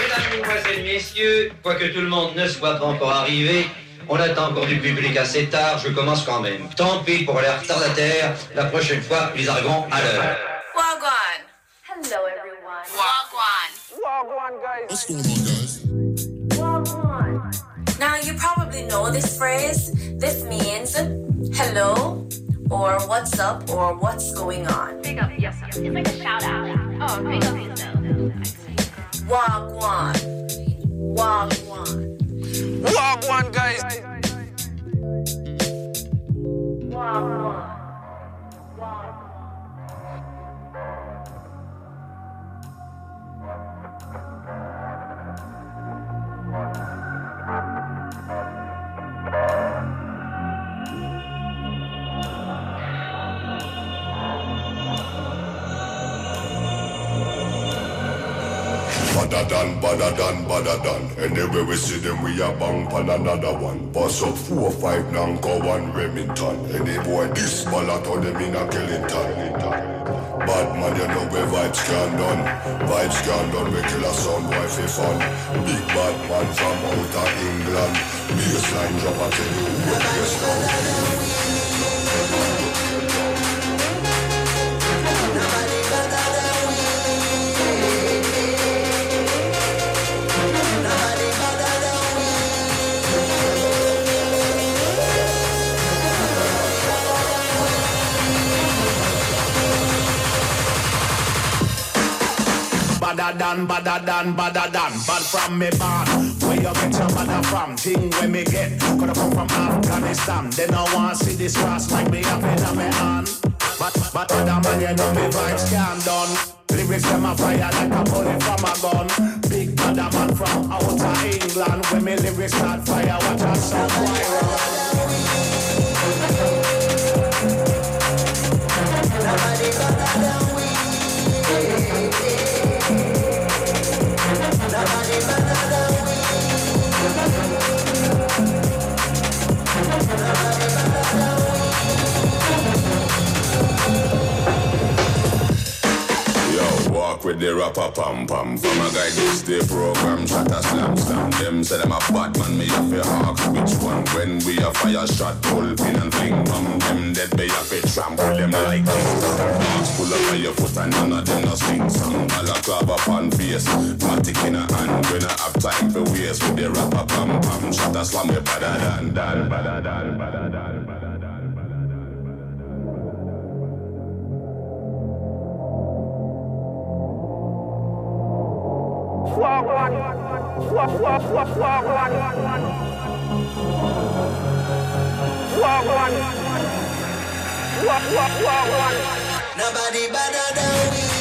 Mesdames, Mesdemoiselles, Messieurs, quoique tout le monde ne soit pas encore arrivé, on attend encore du public assez tard, je commence quand même. Tant pis pour les retardataires, la prochaine fois, ils arriveront à l'heure. What's going on, guys? Now, you probably know this phrase. This means hello, or what's up, or what's going on. Big up yourself. It's like a shout out. Oh, big up yourself. Wagwan. Wagwan. Wagwan, guys. Wagwan. Badder than, badder than. Anywhere we see them, we a bang pan another one. Bust up four, five, Nanko, one Remington. Any boy this ballot on them in a Killington. Bad man, you know where vibes can done. Vibes can done, we kill a sound for fun. Big bad man from outer England. Baseline drop, I tell you who the Badder than, badder than, badder than Bad from me born Where you get your mother from Thing where me get Coulda come from Afghanistan They no want see this cross Like me up in my hand But, but other man you know me vibes can done Lyrics them a fire like a bullet from a gun Big badder man from outer England When me lyrics start fire Watch out some viral With the rapper pam pam. From a guy this the program shot a slam slam. Them say them a bad man, me have to ask which one. When we a fire shot, pull pin and fling bam. Them dead me have to trample them like kings. Marks pull up on your foot and none of them no sing song. Balaclava pan face, matic in a hand. We not have time for waste with the rapper pam pam. Shot a slam me better than than. Nobody better than we.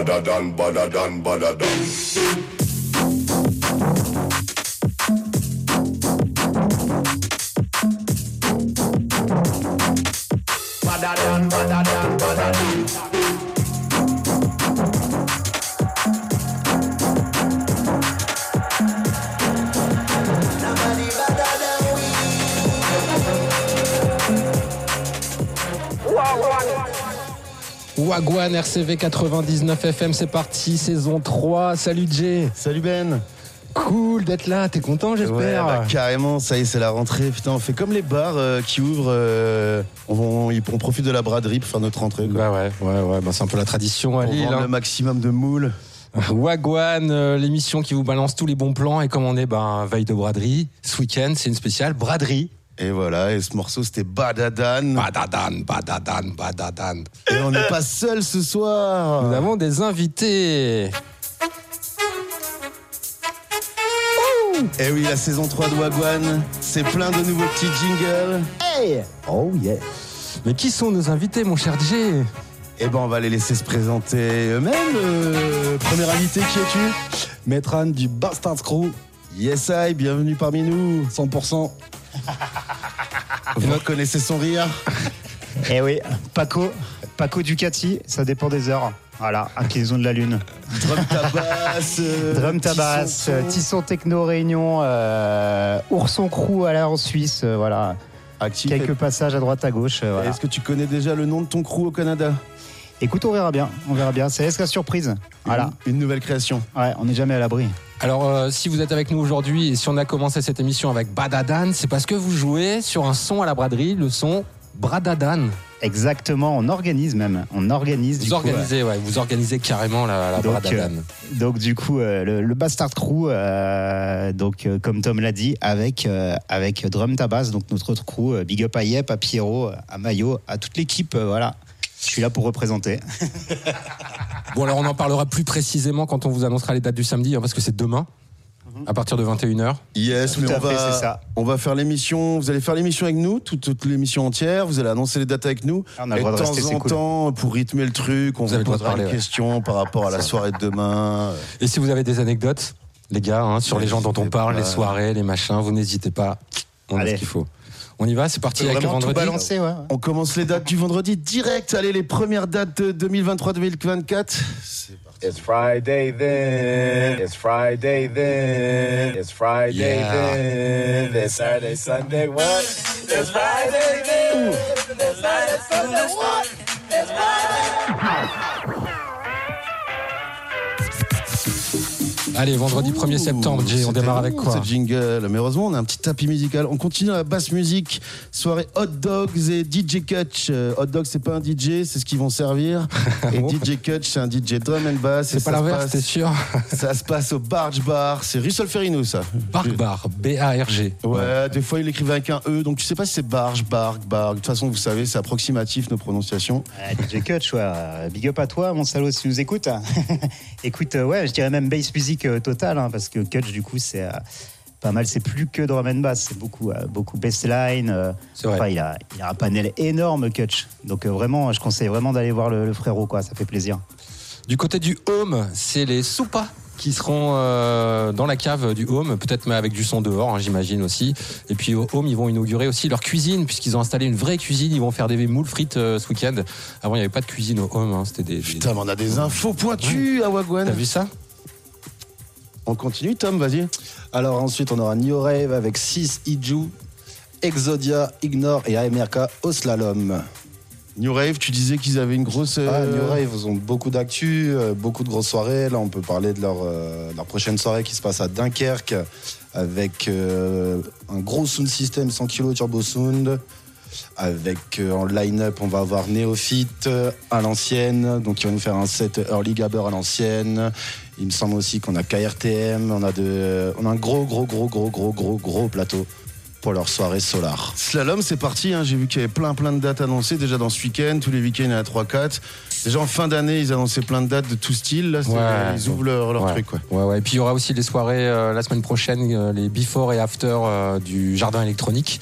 bada dan, bada dan, bada dan. da da da da Wagwan RCV 99 FM, c'est parti, saison 3. Salut Jay. Salut Ben Cool d'être là, t'es content Ouais, j'espère bah, carrément, ça y est, c'est la rentrée. Putain, on fait comme les bars euh, qui ouvrent. euh, on, on- on profite de la braderie pour faire notre rentrée. quoi. Bah ouais, ouais, ouais, bah c'est un peu la tradition à Lille. hein. le maximum de moules. Wagwan, euh, l'émission qui vous balance tous les bons plans. Et comme on est ben, veille de braderie, ce week-end, c'est une spéciale braderie. Et voilà, et ce morceau c'était Badadan. Badadan, badadan, badadan. Et on n'est pas seul ce soir. Nous avons des invités. Et oui, la saison 3 de Wagwan, c'est plein de nouveaux petits jingles. Hey! Oh yeah! Mais qui sont nos invités, mon cher DJ Eh ben, on va les laisser se présenter eux-mêmes. Euh, premier invité, qui es-tu Maître Anne du Bastard Crew, Yes, I, bienvenue parmi nous. 100%. Vous connaissez son rire Eh oui, Paco, Paco Ducati, ça dépend des heures. Voilà, inclinaison de la lune. Drum tabasse. euh, Drum Tisson son. Tisson Techno Réunion, euh, Ourson Crew à la en Suisse, euh, voilà. Actif. Quelques passages à droite à gauche. euh, voilà. Est-ce que tu connais déjà le nom de ton crew au Canada? Écoute, on verra bien, on verra bien. C'est la surprise. Voilà. Une, une nouvelle création. Ouais, on n'est jamais à l'abri. Alors, euh, si vous êtes avec nous aujourd'hui et si on a commencé cette émission avec Badadan, c'est parce que vous jouez sur un son à la braderie, le son Bradadan. Exactement, on organise même. On organise du Vous coup, organisez, ouais, vous organisez carrément la, la Donc, Bradadan. euh, Donc du coup, euh, le, le Bastard Crew, euh, donc euh, comme Tom l'a dit, avec euh, avec Drum Tabas, donc notre autre crew, euh, Big Up à Yep, à Pierrot, à Mayo, à toute l'équipe, euh, voilà. Je suis là pour représenter. Bon, alors on en parlera plus précisément quand on vous annoncera les dates du samedi, hein, parce que c'est demain, à partir de 21h. Yes, Tout mais à on fait, va, c'est ça. on va faire l'émission. Vous allez faire l'émission avec nous, toute, toute l'émission entière. Vous allez annoncer les dates avec nous. Ah, on a le Et droit de temps rester, en cool. temps, pour rythmer le truc, on Vous vous, avez le droit de posera parler, une ouais. par rapport à la soirée de demain. Et si vous avez des anecdotes, les gars, hein, sur les gens dont on parle, pas. les soirées, les machins, vous n'hésitez pas. On a ce qu'il faut. On y va, c'est parti avec le vendredi. balancer, ouais. On commence les dates du vendredi direct. Allez, les premières dates de 2023-2024. C'est parti. It's Friday then. It's Friday then. It's Friday Yeah. then. It's Saturday, Sunday, what? It's Friday then. It's Saturday, Sunday, what? It's Allez, vendredi 1er septembre, Jay, on démarre avec quoi ce jingle. Mais heureusement, on a un petit tapis musical. On continue la basse musique. Soirée Hot Dogs et DJ Kutch. Euh, Hot Dogs, c'est pas un DJ, c'est ce qu'ils vont servir. Et. DJ Kutch, c'est un DJ drum and bass. C'est pas l'inverse, t'es sûr Ça se passe au Barge Bar. C'est rue Solferino, ça. Bark Bar, B-A-R-G. Ouais, des fois il écrivait avec un E, donc tu sais pas si c'est Barge, Barg, Barg. De toute façon, vous savez, c'est approximatif nos prononciations. Euh, DJ Kutch, ouais. Big up à toi, mon salaud, si tu nous écoutes. Écoute, euh, ouais, je dirais même bass music euh, total, hein, parce que Kutch, du coup, c'est euh, pas mal. C'est plus que drum and bass, c'est beaucoup, euh, beaucoup bassline. euh, C'est vrai. enfin, il, a, il a un panel énorme, Kutch. Donc, euh, vraiment, je conseille vraiment d'aller voir le, le frérot, quoi. Ça fait plaisir. Du côté du home, c'est les soupas qui seront euh, dans la cave du home, peut-être mais avec du son dehors, hein, j'imagine aussi. Et puis au home, ils vont inaugurer aussi leur cuisine, puisqu'ils ont installé une vraie cuisine. Ils vont faire des moules frites euh, ce week-end. Avant, il n'y avait pas de cuisine au home, hein, c'était des. des- Putain, mais on a des infos pointues à Wagwan. T'as vu ça? On continue, Tom, vas-y. Alors ensuite, on aura New Rave avec 6 Iju, Exodia, Ignore et AMRK au slalom. New Rave, tu disais qu'ils avaient une grosse. euh, Ah, New Rave, ils ont beaucoup d'actu, euh, beaucoup de grosses soirées. Là, on peut parler de leur, euh, leur prochaine soirée qui se passe à Dunkerque avec un gros sound system 100 kg turbo sound. Avec euh, en line-up, on va avoir Néophyte euh, à l'ancienne, donc ils vont nous faire un set Early Gabber à l'ancienne. Il me semble aussi qu'on a KRTM, on a, de, on a un gros, gros, gros, gros, gros, gros, gros plateau pour leur soirée solar. Slalom, c'est parti. hein. J'ai vu qu'il y avait plein, plein de dates annoncées déjà dans ce week-end. Tous les week-ends, il y en a 3-4. Déjà en fin d'année, ils annonçaient plein de dates de tout style. Là, Ouais. ils ouvrent leur, leur Ouais. truc. Quoi. Ouais, ouais. Et puis il y aura aussi les soirées euh, la semaine prochaine, euh, les before et after euh, du jardin électronique.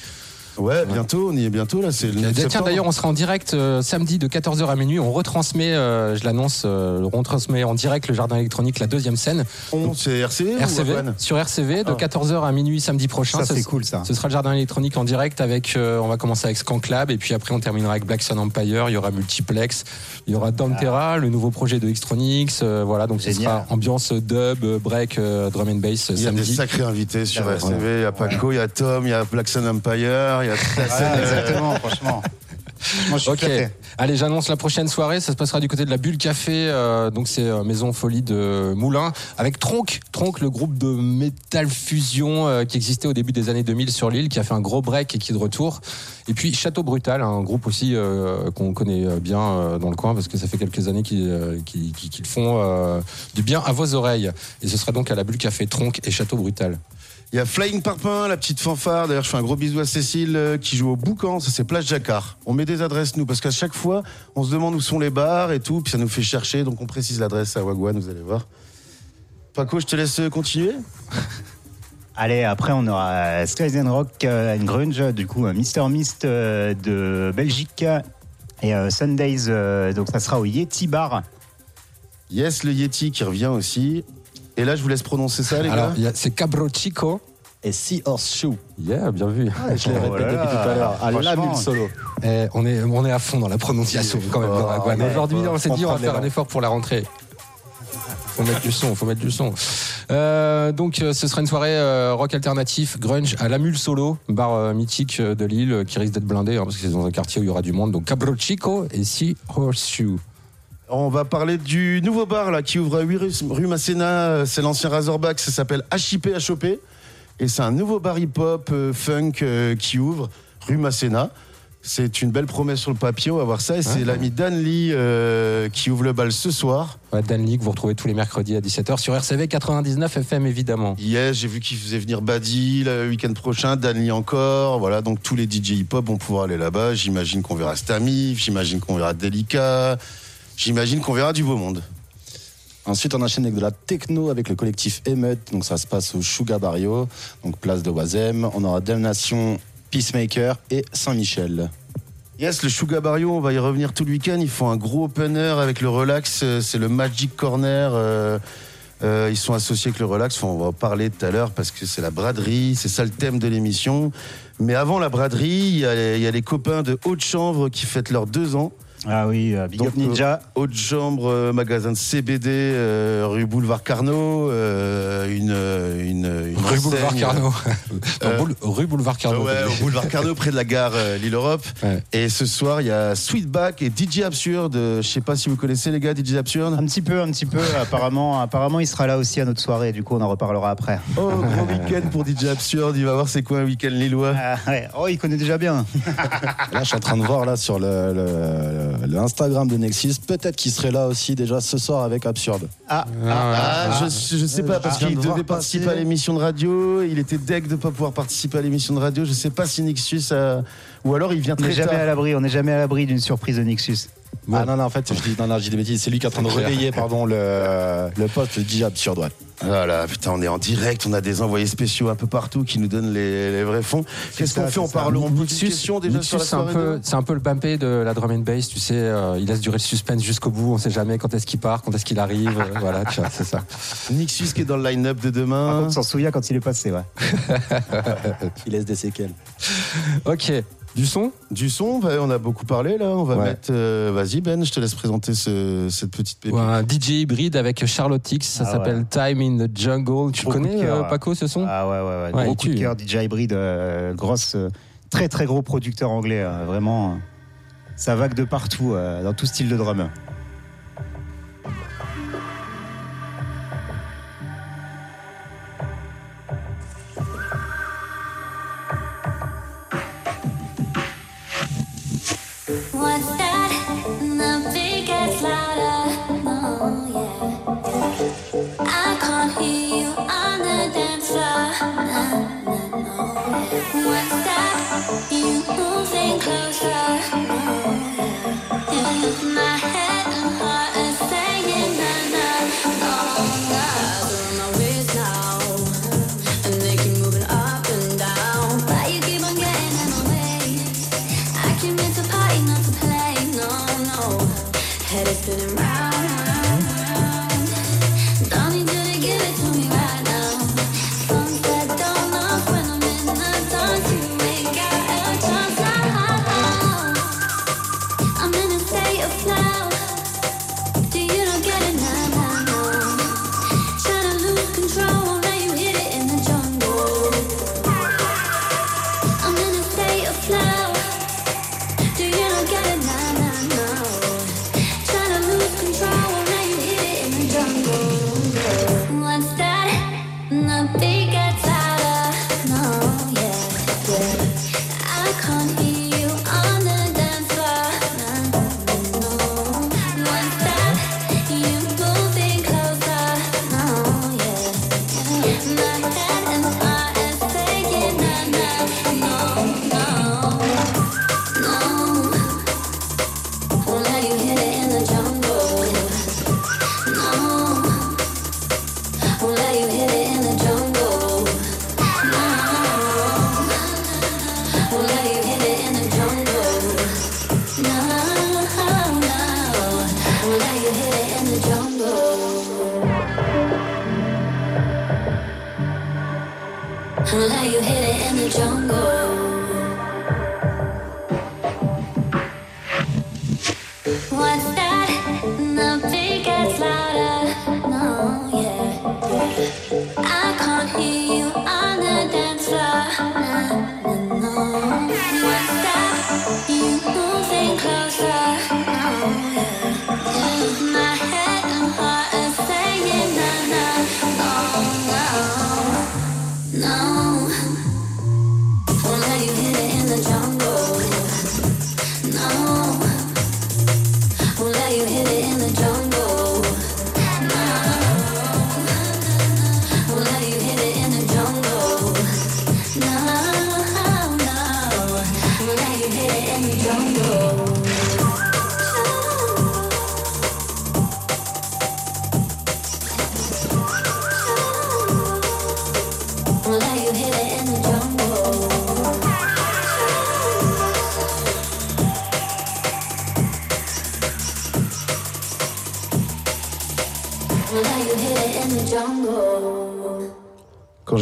Ouais, bientôt, on y est bientôt là. C'est le 9 Tiens, septembre. d'ailleurs, on sera en direct euh, samedi de 14h à minuit. On retransmet, euh, je l'annonce, euh, on retransmet en direct le jardin électronique, la deuxième scène. On, c'est RCV, ou RCV, Wagwan sur RCV de Ah. 14h à minuit samedi prochain. Ça, Ce- c'est cool, ça. Ce sera le jardin électronique en direct avec, euh, on va commencer avec Skank Lab et puis après on terminera avec Black Sun Empire. Il y aura Multiplex, il y aura Dantera, le nouveau projet de Xtronix. euh, voilà, donc ce Génial. sera ambiance dub, euh, break, euh, drum and bass euh, Il y a des sacrés invités sur RCV. Il y a Paco, il y a Tom, il y a Black Sun Empire, il y a toute la scène, exactement, franchement. Moi, je suis Ok. flatté. Allez, j'annonce la prochaine soirée. Ça se passera du côté de la Bulle Café. euh, donc c'est euh, Maison Folie de Moulins avec Tronc. Tronc, le groupe de métal fusion euh, qui existait au début des années 2000 sur l'île, qui a fait un gros break et qui est de retour. Et puis Château Brutal, un groupe aussi euh, qu'on connaît bien dans le coin parce que ça fait quelques années qu'ils font du bien à vos oreilles. Et ce sera donc à la Bulle Café Tronc et Château Brutal. Il y a Flying Parpin, la petite fanfare. D'ailleurs, je fais un gros bisou à Cécile euh, qui joue au Boucan. Ça, c'est Place Jacquard. On met des adresses, nous, parce qu'à chaque fois, on se demande où sont les bars et tout. Puis ça nous fait chercher. Donc, on précise l'adresse à Wagwan, vous allez voir. Paco, je te laisse continuer. Allez, après, on aura Skies and Rock euh, and Grunge, du coup, euh, Mr. Mist euh, de Belgique et euh, Sundays, euh, donc ça sera au Yeti Bar. Yes, le Yeti qui revient aussi. Et là, je vous laisse prononcer ça, les Alors, gars. il y a- c'est Cabro Chico. Et Sea Horseshoe. Yeah, bien vu. Ah, je l'ai Oh répété là depuis tout à l'heure. À la franchement. mule solo. Eh, on, est, on est à fond dans la prononciation quand même. Oh, dans la Guane. ouais, Aujourd'hui, on s'est on dit on va faire un effort pour la rentrée. Faut mettre du son, faut mettre du son. Euh, donc, euh, ce sera une soirée euh, rock alternatif, grunge à la Mule Solo, bar euh, mythique euh, de Lille euh, qui risque d'être blindé hein, parce que c'est dans un quartier où il y aura du monde. Donc, Cabro Chico et Sea Horseshoe. On va parler du nouveau bar là, qui ouvre à 8 rue, Masséna. C'est l'ancien Razorback. Ça s'appelle HIP HOP. Et c'est un nouveau bar hip-hop euh, funk euh, qui ouvre rue Masséna. C'est une belle promesse sur le papier. On va voir ça. Et c'est Ouais. l'ami Dan Lee euh, qui ouvre le bal ce soir. Ouais, Dan Lee, que vous retrouvez tous les mercredis à 17h sur RCV 99 FM évidemment. Yes, j'ai vu qu'il faisait venir Buddy le week-end prochain, Dan Lee encore. Voilà, donc tous les DJ hip-hop vont pouvoir aller là-bas. J'imagine qu'on verra Stamif, j'imagine qu'on verra Delica, j'imagine qu'on verra du beau monde. Ensuite, on enchaîne avec de la techno avec le collectif Emeute. Donc, ça se passe au Sugar Barrio, donc place de Oisem. On aura Damnation, Peacemaker et Saint-Michel. Yes, le Sugar Barrio, on va y revenir tout le week-end. Ils font un gros open air avec le Relax. euh, C'est le Magic Corner. euh, euh, ils sont associés avec le Relax. Enfin, on va en parler tout à l'heure parce que c'est la braderie. C'est ça le thème de l'émission. Mais avant la braderie, il y, a, il y a les copains de Haute Chambre qui fêtent leurs deux ans. Ah oui, euh, Big Donc, Ninja. Haute Chambre, euh, magasin de CBD, euh, rue Boulevard Carnot, euh, une, une, une Rue Boulevard Carnot. Non, boule- rue Boulevard Carnot. Ouais, au boulevard Carnot, près de la gare euh, Lille-Europe. Ouais. Et ce soir, il y a Sweetback et DJ Absurde. Je sais pas si vous connaissez les gars, DJ Absurde. Un petit peu, un petit peu. apparemment, apparemment, il sera là aussi à notre soirée. Du coup, on en reparlera après. Oh, gros week-end pour DJ Absurde. Il va voir c'est quoi un week-end lillois. Ah, ouais. Oh, il connaît déjà bien. Là, je suis en train de voir là sur le, le- le Instagram de Nexus. Peut-être qu'il serait là aussi déjà ce soir avec Absurde. Ah, Ah, je, je sais pas, parce je qu'il de devait participer passer. à l'émission de radio. Il était deg de pas pouvoir participer à l'émission de radio. Je sais pas si Nixus a... Ou alors il vient on n'est très jamais tard. à l'abri. On n'est jamais à l'abri d'une surprise de Nexus. Ah non, non, en fait, je dis, non, non, je dis des bêtises. C'est lui qui est en train de réveiller pardon, le, le poste de DJ Absurde. Ouais. Voilà, putain, on est en direct, on a des envoyés spéciaux un peu partout qui nous donnent les, les vrais fonds. Qu'est-ce qu'on fait On parle, Nixus, question déjà Nixus, sur la c'est un peu, c'est un peu le pampé de la drum and bass, tu sais, euh, il laisse durer le suspense jusqu'au bout, on sait jamais quand est-ce qu'il part, quand est-ce qu'il arrive, euh, voilà, tu vois, c'est ça. Nixus qui est dans le line-up de Par demain. contre, on s'en souvient quand il est passé. Ouais. Il laisse des séquelles. Ok, du son Du son, bah, on a beaucoup parlé là. On va Ouais. mettre. euh, Vas-y Ben, je te laisse présenter ce- cette petite pépite. Un DJ hybride avec Charlotte X, ça Ah s'appelle Time in the Jungle. Tu Gros de connais cœur, euh. Paco ce son? Ah ouais, ouais, ouais. Ouais, Gros coup de tue. cœur, DJ hybride, euh, grosse, très très gros producteur anglais. euh, vraiment, ça vague de partout, euh, dans tout style de drum. What's that? You moving closer. Yeah.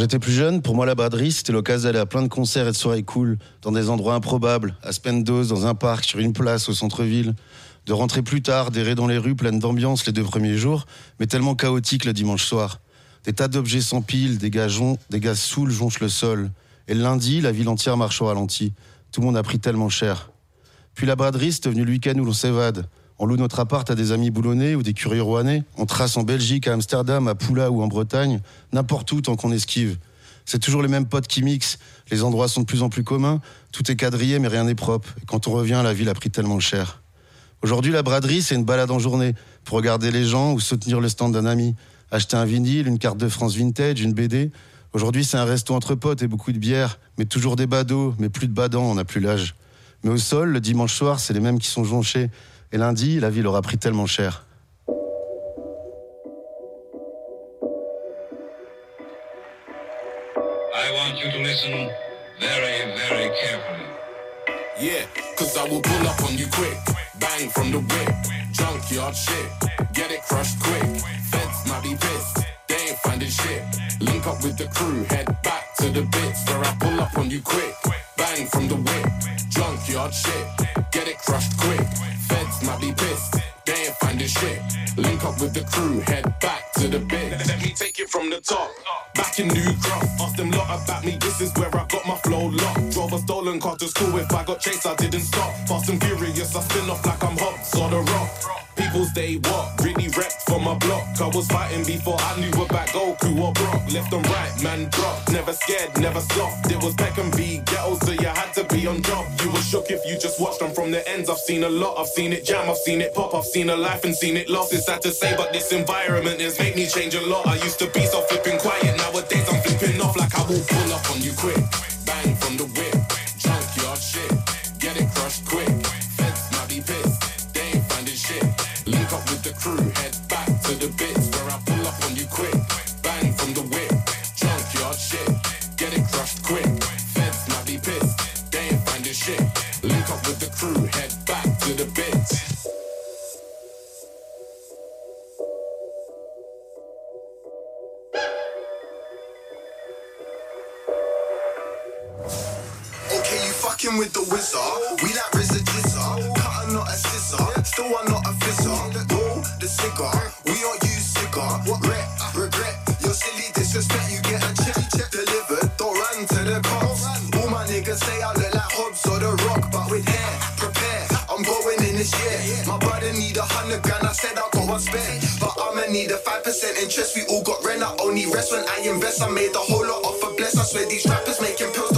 J'étais plus jeune, pour moi, la braderie, c'était l'occasion d'aller à plein de concerts et de soirées cool, dans des endroits improbables, à Spendos, dans un parc, sur une place, au centre-ville. De rentrer plus tard, d'errer dans les rues pleines d'ambiance les deux premiers jours, mais tellement chaotique le dimanche soir. Des tas d'objets s'empilent, des gars, des gars saouls jonchent le sol. Et le lundi, la ville entière marche au ralenti. Tout le monde a pris tellement cher. Puis la braderie, c'est devenu le week-end où l'on s'évade. On loue notre appart à des amis boulonnais ou des curieux rouennais. On trace en Belgique, à Amsterdam, à Poula ou en Bretagne, n'importe où tant qu'on esquive. C'est toujours les mêmes potes qui mixent. Les endroits sont de plus en plus communs. Tout est quadrillé, mais rien n'est propre. Et quand on revient, la ville a pris tellement cher. Aujourd'hui, la braderie, c'est une balade en journée pour regarder les gens ou soutenir le stand d'un ami. Acheter un vinyle, une carte de France vintage, une BD. Aujourd'hui, c'est un resto entre potes et beaucoup de bière, mais toujours des badauds, mais plus de badants, on n'a plus l'âge. Mais au sol, le dimanche soir, c'est les mêmes qui sont jonchés. Et lundi, la ville aura pris tellement cher. I want you to listen very, very carefully. Yeah, cause I will pull up on you quick. Bang from the whip. Junkyard shit. Get it crushed quick. Feds might be pissed. They ain't finding shit. Link up with the crew. Head back to the bits where I pull up on you quick. Bang from the whip. Junkyard shit. Get it crushed quick. Feds might be pissed. They ain't finding shit. Link up with the crew. Head back to the bits. Let me take it from the top. Back in New Cross. Ask them lot about me. This is where I got my flow locked. Drove a stolen car to school. If I got chased, I didn't stop. Fast and furious, I spin off like I'm hot. Saw the rock. People's day what? Really wrecked for my block. I was fighting before I knew about Goku or Brock. Left and right, man drop. Never scared, never soft. It was Beckham v Ghetto, so you had to be on job. You were shook if you just watched them from the ends. I've seen a lot, I've seen it jam, I've seen it pop, I've seen a life and seen it lost. It's sad to say, but this environment has made me change a lot. I used to be so flipping quiet, nowadays I'm flipping off like I will pull up on you quick. Bang from the wizard. We like RZA Jizza. Cutter, not a scissor. Still, I'm not a fizzer. Roll the cigar. We don't use cigar. Regret, regret. Your silly disrespect. You get a chili check delivered. Don't run to the cops. All my niggas say I look like Hobbs or The Rock, but with hair. Prepare. I'm going in this year. My brother need a hundred grand. I said I got one spare. But I'ma need a five percent interest. We all got rent. I only rest when I invest. I made a whole lot off a bless. I swear these rappers making pills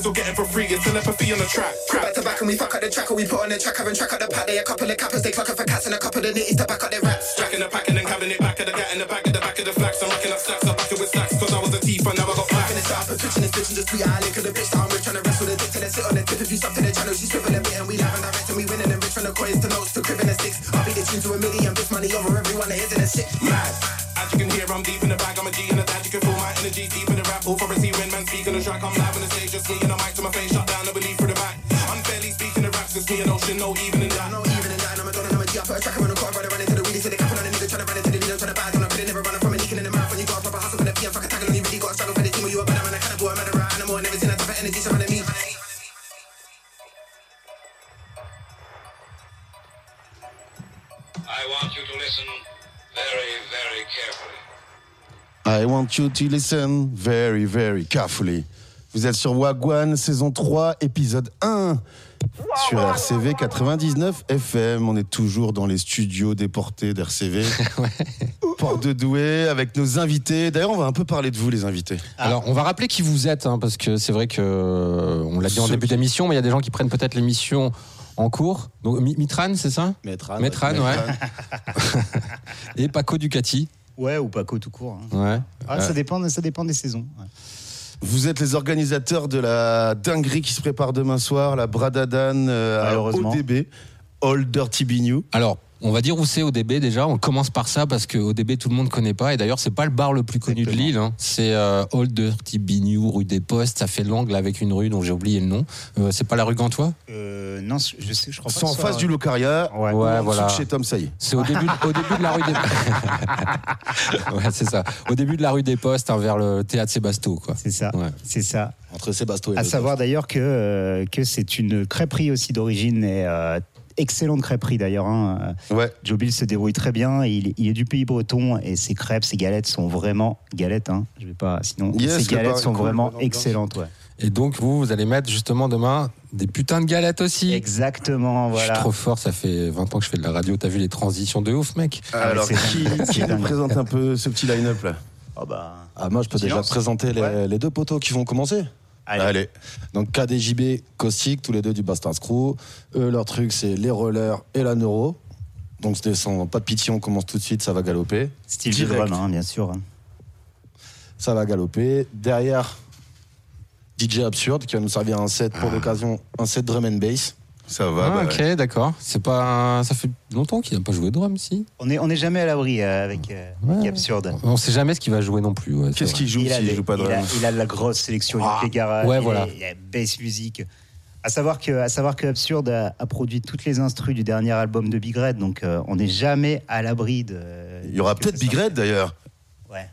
Brothers will get it for free. It's telepathy on the track. Crap back to back and we fuck up the track or we put on the track, having track up the pack. They a couple of cappers, they clocking for cats and a couple of nitties to back up their raps. Jack in the pack and then having you to listen very, very carefully. Vous êtes sur Wagwan, saison 3, épisode 1, sur RCV 99 FM. On est toujours dans les studios déportés d'RCV. Porte de Douai, avec nos invités. D'ailleurs, on va un peu parler de vous, les invités. Alors, on va rappeler qui vous êtes, hein, parce que c'est vrai que euh, on l'a dit en Ceux début qui- d'émission, mais il y a des gens qui prennent peut-être l'émission en cours. Donc, Mi- Mitran, c'est ça? Metran. Metran, ouais. Et Paco Ducati. Ouais, ou Paco tout court. hein. Ouais. Ah, ça, dépend, ça dépend des saisons. ouais. Vous êtes les organisateurs de la dinguerie qui se prépare demain soir, la Bradadan euh, à Malheureusement. ODB, All Dirty Bignou. Alors, on va dire où c'est ODB déjà. On commence par ça parce que ODB tout le monde connaît pas. Et d'ailleurs, c'est pas le bar le plus connu de Lille. hein. C'est euh, Old Dirty Bignou, rue des Postes. Ça fait l'angle avec une rue dont j'ai oublié le nom. Euh, c'est pas la rue Gantois? Euh, non, je sais, je crois pas. C'est en face du Locaria, Ouais. voilà. chez Tom Saï. C'est au début, au début de la rue des. ouais, c'est ça. Au début de la rue des Postes, hein, vers le théâtre Sébasto, quoi. C'est ça. Ouais. C'est ça. Entre Sébasto et À savoir d'ailleurs que, euh, que c'est une crêperie aussi d'origine et euh, excellente crêperie d'ailleurs. Hein. Ouais. Joe Bill se débrouille très bien. Il, il est du pays breton et ses crêpes, ses galettes sont vraiment galettes. Hein. Je vais pas. Sinon, Yes, ses le galettes sont cool, vraiment excellentes. Ouais. Et donc, vous, vous allez mettre justement demain des putains de galettes aussi. Exactement. Je Voilà. suis trop fort, ça fait 20 ans que je fais de la radio. T'as vu les transitions de ouf, mec Alors, c'est qui, qui nous présente un peu ce petit line-up là? Oh bah. Ah, moi, je peux déjà présenter les, Ouais. les deux poteaux qui vont commencer. Allez. Donc KDJB, Caustic, tous les deux du Bastard Screw. Eux, leur truc, c'est les rollers et la neuro. Donc, c'est sans pas de pitié, on commence tout de suite, ça va galoper. Style de Direct. drum, hein, bien sûr. Ça va galoper. Derrière, DJ Absurde qui va nous servir un set pour l'occasion, un set drum and bass. Ça va, Ah, bah, ok, ouais. d'accord. C'est pas, ça fait longtemps qu'il n'a pas joué de drum, si? On n'est on est jamais à l'abri euh, avec, euh, avec Absurde. On sait jamais ce qu'il va jouer non plus. ouais, Qu'est-ce qu'il joue s'il des- joue pas de il, a, drum il a la grosse sélection, Ah, il fait garage, ouais, il, voilà. il a bass music. À savoir que, à savoir que Absurde a, a produit toutes les instrus du dernier album de Big Red, donc euh, on n'est jamais à l'abri de. Il y aura peut-être Big Red d'ailleurs. Ouais.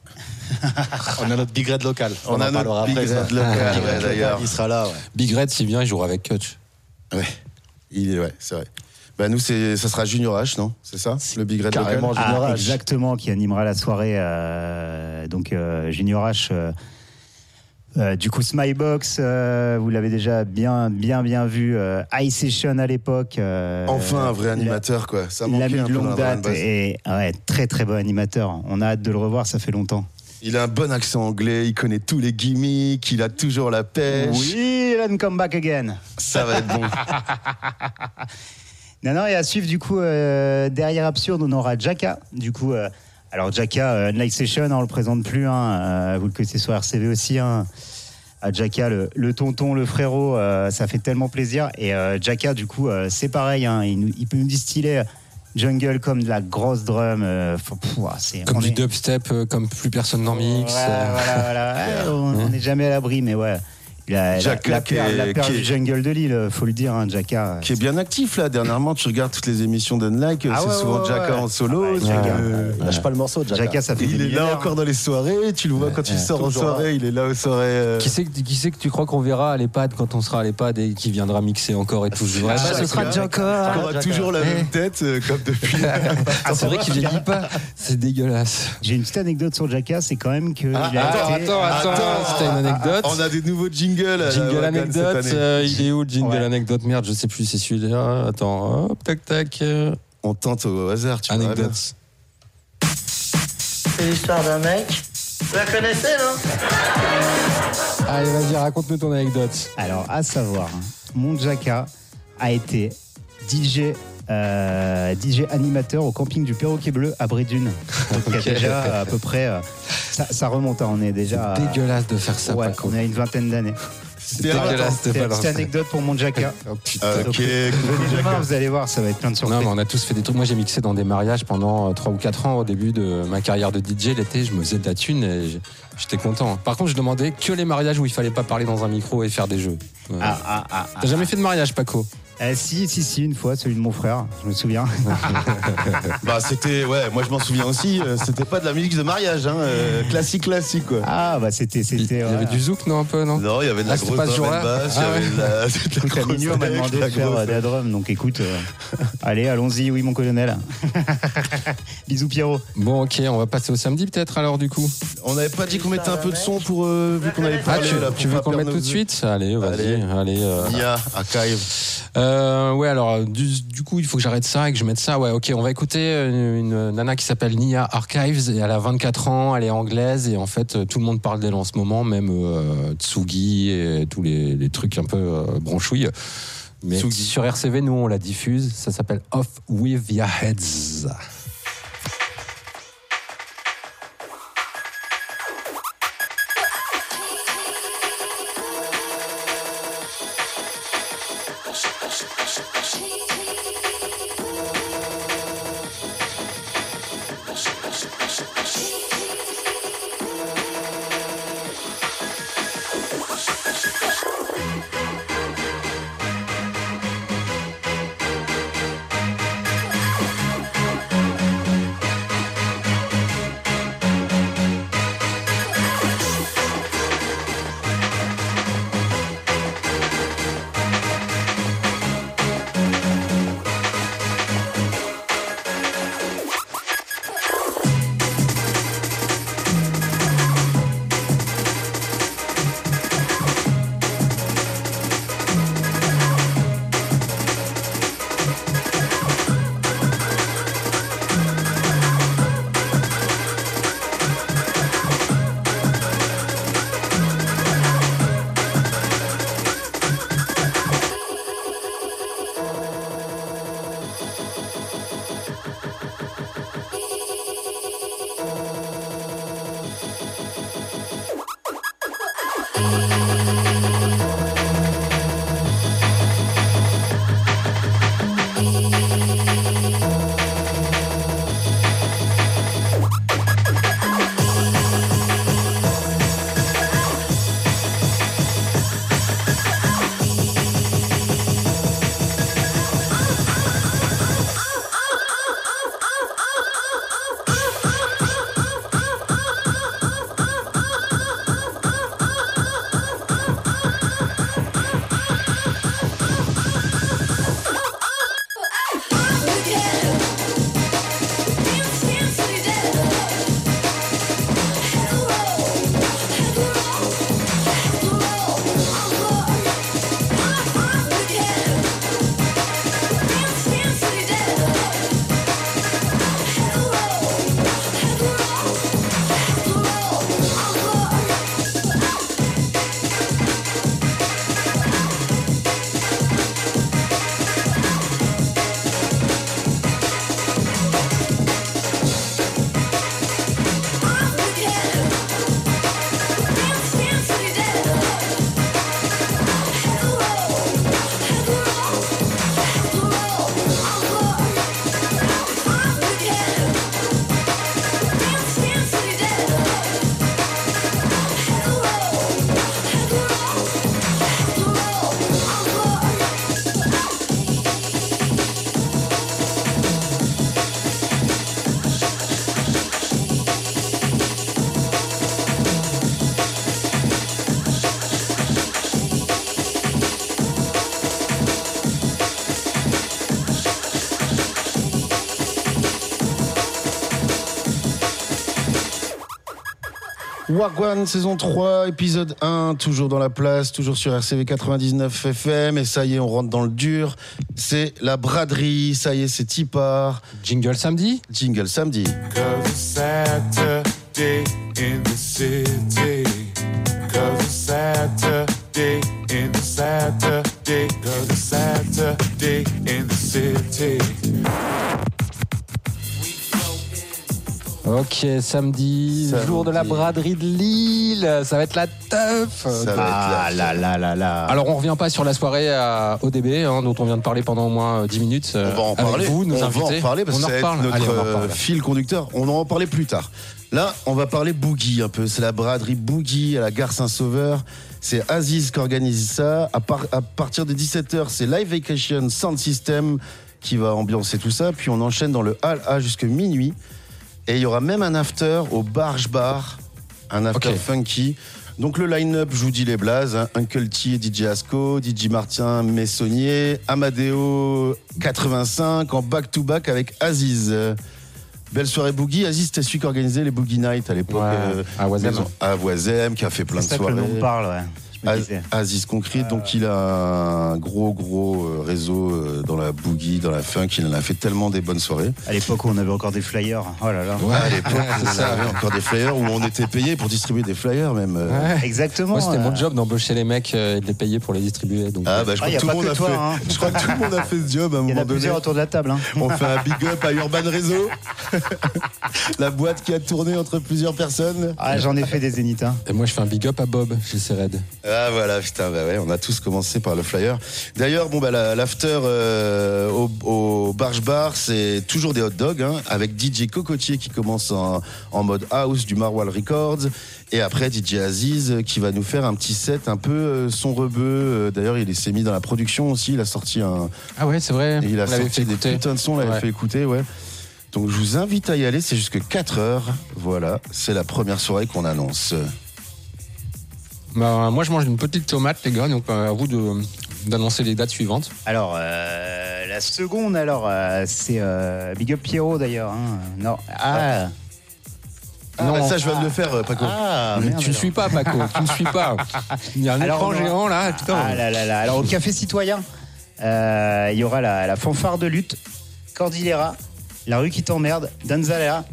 On a notre Big Red local. On en a notre Big après, ça. Red local, Big ouais, Red d'ailleurs. Il sera là, ouais. Big Red, s'il vient, il jouera avec Kutch. Ouais. Il est, ouais, c'est vrai. Bah nous, c'est, ça sera Junior H, non? C'est ça? Le Big Red carrément local Junior Ah, H. exactement, qui animera la soirée. euh, donc euh, Junior H. euh, euh, du coup, Smybox, euh, vous l'avez déjà bien, bien, bien vu. euh, High Session à l'époque. euh, Enfin, un vrai animateur, quoi. Ça Il a manquait un peu longue date et ouais, très très bon animateur. On a hâte de le revoir, ça fait longtemps. Il a un bon accent anglais, il connaît tous les gimmicks, il a toujours la pêche. Oui, and come back again. Ça va être bon. Non, non, et à suivre, du coup, euh, derrière Absurde, on aura Jacka. Du coup, euh, alors Jacka, euh, Night Session, hein, on le présente plus. hein, vous le connaissez sur RCV aussi. Hein. À Jacka, le, le tonton, le frérot, ça fait tellement plaisir. Et Jacka, du coup, c'est pareil. hein, il, nous- il peut nous distiller jungle comme de la grosse drum. euh, pff, Comme du est- dubstep, euh, comme plus personne n'en mix. Ouais, euh, voilà, voilà. On on n'est jamais à l'abri, mais ouais. Il a, la, Jacka la qui perle, est- la perle qui est- du jungle de Lille, faut le dire, hein, Jacka. qui est bien actif là. Dernièrement, tu regardes toutes les émissions d'Unlike, Ah c'est ouais, souvent ouais, Jacka ouais. en solo. Ah bah, Jacka. que- Lâche pas le morceau, Jacka. Jacka, ça fait Il est là encore dans les soirées, tu le vois quand il sort en toujours soirée, il est là aux soirées. euh, Qui c'est que, qui c'est que tu crois qu'on verra à l'EHPAD quand on sera à l'EHPAD et qui viendra mixer encore et tout Je dirais, Ah, bah, ce sera Jacka. Jacka. Il aura toujours la Eh. même tête euh, comme depuis. Ah, c'est vrai qu'il vieillit pas. C'est dégueulasse. J'ai une petite anecdote sur Jacka, c'est quand même que. Ah, attends, attends, attends, t'as une anecdote. On a des nouveaux jingles jingle. cette anecdote, année. euh, il est où le jingle Ouais. anecdote Merde, je sais plus, c'est celui-là. Attends, hop, tac, tac. euh, On tente au hasard, tu vois. anecdote. C'est l'histoire d'un mec. Vous la connaissez, non? Allez, vas-y, raconte-nous ton anecdote. Alors, à savoir, mon Jacka a été DJ, euh, DJ animateur au camping du Perroquet Bleu à Brédune. Donc, il y a déjà à peu près. euh, ça, ça remonte, hein, on est déjà. à- Dégueulasse de faire ça, Ouais, Paco. on est à une vingtaine d'années. C'était Dégueulasse un de C'est une petite anecdote pour mon Jacka. Oh. Ok, vous allez voir, ça va être plein de Non, surprises. mais on a tous fait des trucs. Moi, j'ai mixé dans des mariages pendant 3 ou 4 ans au début de ma carrière de DJ. L'été, je me faisais de la thune et j'étais content. Par contre, je demandais que les mariages où il fallait pas parler dans un micro et faire des jeux. Ah, ah, ah, ah. T'as jamais fait de mariage, Paco? Euh, si, si, si, une fois, celui de mon frère, je me souviens. Bah, c'était, ouais, moi je m'en souviens aussi, euh, c'était pas de la musique de mariage, hein, euh, classique, classique, quoi. Ah, bah c'était. C'était il y avait voilà. du zouk, non, un peu, non Non, il y avait de Ah, la c'était grosse drum and bass, il y Ah avait ouais. de la, de la Écoute, à grosse minuit, on m'a demandé de faire grosse- euh, de la drum, donc écoute, euh, allez, allons-y, oui, mon colonel. Bisous, Pierrot. Bon, ok, on va passer au samedi peut-être alors, du coup. On n'avait pas dit qu'on mettait un peu de son pour, euh, vu qu'on avait Ah, parlé tu, là, tu veux qu'on mette tout de suite? Allez, vas-y. Allez. euh, Nia, Archive. Euh, ouais, alors du, du coup, il faut que j'arrête ça et que je mette ça. Ouais, ok, on va écouter une, une nana qui s'appelle Nia Archives et elle a 24 ans, elle est anglaise et en fait, euh, tout le monde parle d'elle en ce moment, même euh, Tsugi et tous les, les trucs un peu euh. Mais Tsugi. sur RCV, nous, on la diffuse. Ça s'appelle Off With Your Heads. Wagwan saison 3, épisode 1, toujours dans la place, toujours sur RCV 99 FM. Et ça y est, on rentre dans le dur. C'est la braderie, ça y est, c'est Tipar. Jingle samedi Jingle samedi. Cause it's Saturday in the city. Cause it's Saturday in the Saturday. Cause it's Saturday in the city. Ok, samedi, jour de la braderie de Lille, ça va être la teuf. Ah là là là là. Alors on revient pas sur la soirée à ODB hein, dont on vient de parler pendant au moins euh, 10 minutes. On va en parler. Vous, nos on invités. va en parler parce que en ça va être reparle. notre Allez, euh, fil conducteur. On en reparler plus tard. Là, on va parler boogie un peu. C'est la braderie boogie à la gare Saint-Sauveur. C'est Aziz qui organise ça. À, par- à partir de 17h, c'est Live Vacation Sound System qui va ambiancer tout ça. Puis on enchaîne dans le Hall A jusqu'à minuit. Et il y aura même un after au Barge Bar. Un after funky. Donc le line-up, je vous dis les blazes. hein. Uncle T et DJ Asco, DJ Martin Messonnier, Amadeo 85 en back-to-back avec Aziz. Euh, Belle soirée Boogie. Aziz, c'était celui qui organisait les Boogie Night à l'époque. Ouais, à Oisem, qui a fait plein de C'est ça que soirées. le nom me parle, ouais. Je me Az- disais. Aziz Concrete, donc il a un gros gros euh, réseau euh, dans la boogie, dans la funk, il en a fait tellement des bonnes soirées. À l'époque où on avait encore des flyers. Oh là là. à l'époque, on avait encore des flyers où on était payé pour distribuer des flyers même. euh. Ouais. Exactement. Moi, c'était euh, mon job d'embaucher les mecs et de les payer pour les distribuer. Donc, Ah bah je Ah, crois, y a que tout monde que a toi, fait, hein. je crois que tout le monde a fait ce job à un Il y en moment a donné. plusieurs autour de la table. hein. On fait un big up à Urban Réseau, la boîte qui a tourné entre plusieurs personnes. Ah, j'en ai fait des zéniths. hein. Et moi, je fais un big up à Bob chez Sered. Ah voilà, putain, bah ouais, on a tous commencé par le flyer. D'ailleurs, bon bah la- l'after euh, au, au Barge Bar, c'est toujours des hot dogs, hein, avec DJ Cocotier qui commence en, en mode house du Marwal Records, et après DJ Aziz euh, qui va nous faire un petit set un peu euh, son rebeu. Euh, D'ailleurs, il s'est mis dans la production aussi, il a sorti un, Ah ouais, c'est vrai. il a On sorti fait des écouter. putains de sons, on l'avait Ouais. fait écouter, ouais. Donc je vous invite à y aller, c'est jusque 4 heures. Voilà, c'est la première soirée qu'on annonce. Bah, moi, je mange une petite tomate, les gars. Donc, euh, à vous de- d'annoncer les dates suivantes. Alors, euh, la seconde, alors, euh, c'est euh, Big Up Pierrot d'ailleurs. hein. Non. Ah. Ah, Non. bah, ça je de le faire, euh, Paco. Ah, merde, tu ne alors. suis pas, Paco. tu ne suis pas. Il y a un Alors, écran on aura- géant là. Putain. Ah là là là. Alors au Café Citoyen, euh, il y aura la, la fanfare de lutte, Cordillera, La rue qui t'emmerde, Danzala,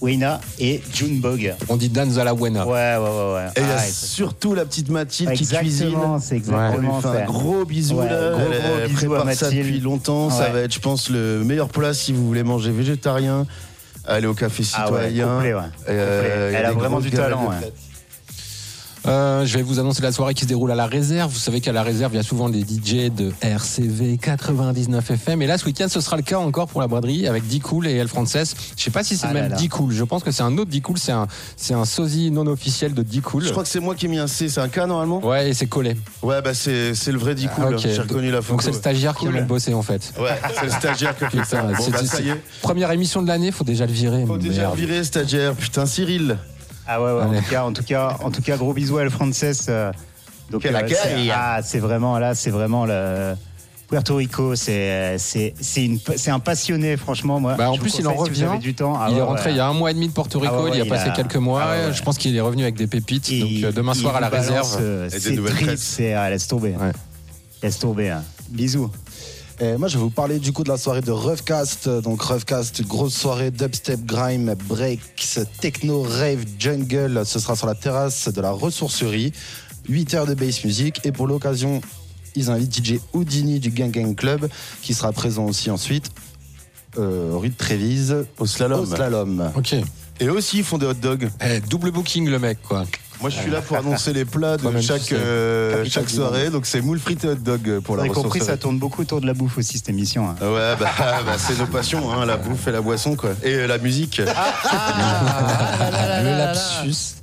Wayna et Junebug. On dit Danzala Buena. Ouais, ouais, ouais. ouais. Et il y a Ah, surtout la petite Mathilde qui Exactement, cuisine. c'est exactement On lui fait ça. un gros bisou Ouais, là. gros, gros elle bisou à prépare ça Mathilde. depuis longtemps. Ça Ouais. va être, je pense, le meilleur plat si vous voulez manger végétarien. Aller au café Ah ouais, citoyen. complet, ouais. Euh, il y Elle a des vraiment du talent, ouais. Euh, je vais vous annoncer la soirée qui se déroule à la réserve. Vous savez qu'à la réserve, il y a souvent des DJ de RCV 99 FM. Et là, ce week-end, ce sera le cas encore pour la braderie avec D-Cool et El Frances. Je sais pas si c'est Ah le même là. D-Cool. Je pense que c'est un autre D-Cool. C'est un, c'est un sosie non officiel de D-Cool. Je crois que c'est moi qui ai mis un C, c'est un K normalement? Ouais, et c'est collé. Ouais, bah c'est c'est le vrai dit Ah, cool. J'ai reconnu la photo. Donc c'est le stagiaire qui a Cool. bossé en fait. Ouais, c'est le stagiaire qui a fait ça. Putain, Bon, c'est- bah c'est- ça y est. Première émission de l'année, faut déjà le virer. Faut déjà Merde. virer stagiaire. Putain, Cyril. Ah ouais, ouais, en tout cas, en tout cas, en tout cas, gros bisous à El Frances. euh, donc la c'est- ah, c'est vraiment là, c'est vraiment le Puerto Rico, c'est un passionné, franchement moi. Bah, en plus, il en si revient. du temps. Ah il est rentré ouais. il y a un mois et demi de Porto Rico. Ah ouais, il y a passé a- quelques mois. Ah ouais, ouais. Je pense qu'il est revenu avec des pépites. Il- donc euh, demain soir à la réserve. euh, c'est ah, laisse tomber. Ouais. Laisse tomber. hein. Bisous. Et moi, je vais vous parler du coup de la soirée de Roughcast. Donc, Roughcast, grosse soirée dubstep, grime, breaks, techno, rave, jungle. Ce sera sur la terrasse de la ressourcerie. 8 heures de bass music. Et pour l'occasion, ils invitent DJ Houdini du Gang Gang Club, qui sera présent aussi ensuite. Euh, rue de Trévise, Au slalom. au slalom. Ok. Et aussi, ils font des hot dogs. Eh, double booking le mec quoi. Moi, je suis là pour annoncer les plats de Toi-même, tu chaque, sais. euh, Capitaine chaque du soirée. Donc, c'est moule frites et hot dog pour Vous la avez compris, ça tourne beaucoup autour de la bouffe aussi cette émission. hein. Ouais, bah, bah, c'est nos passions, hein, la bouffe et la boisson, quoi. Et euh, la musique. le lapsus.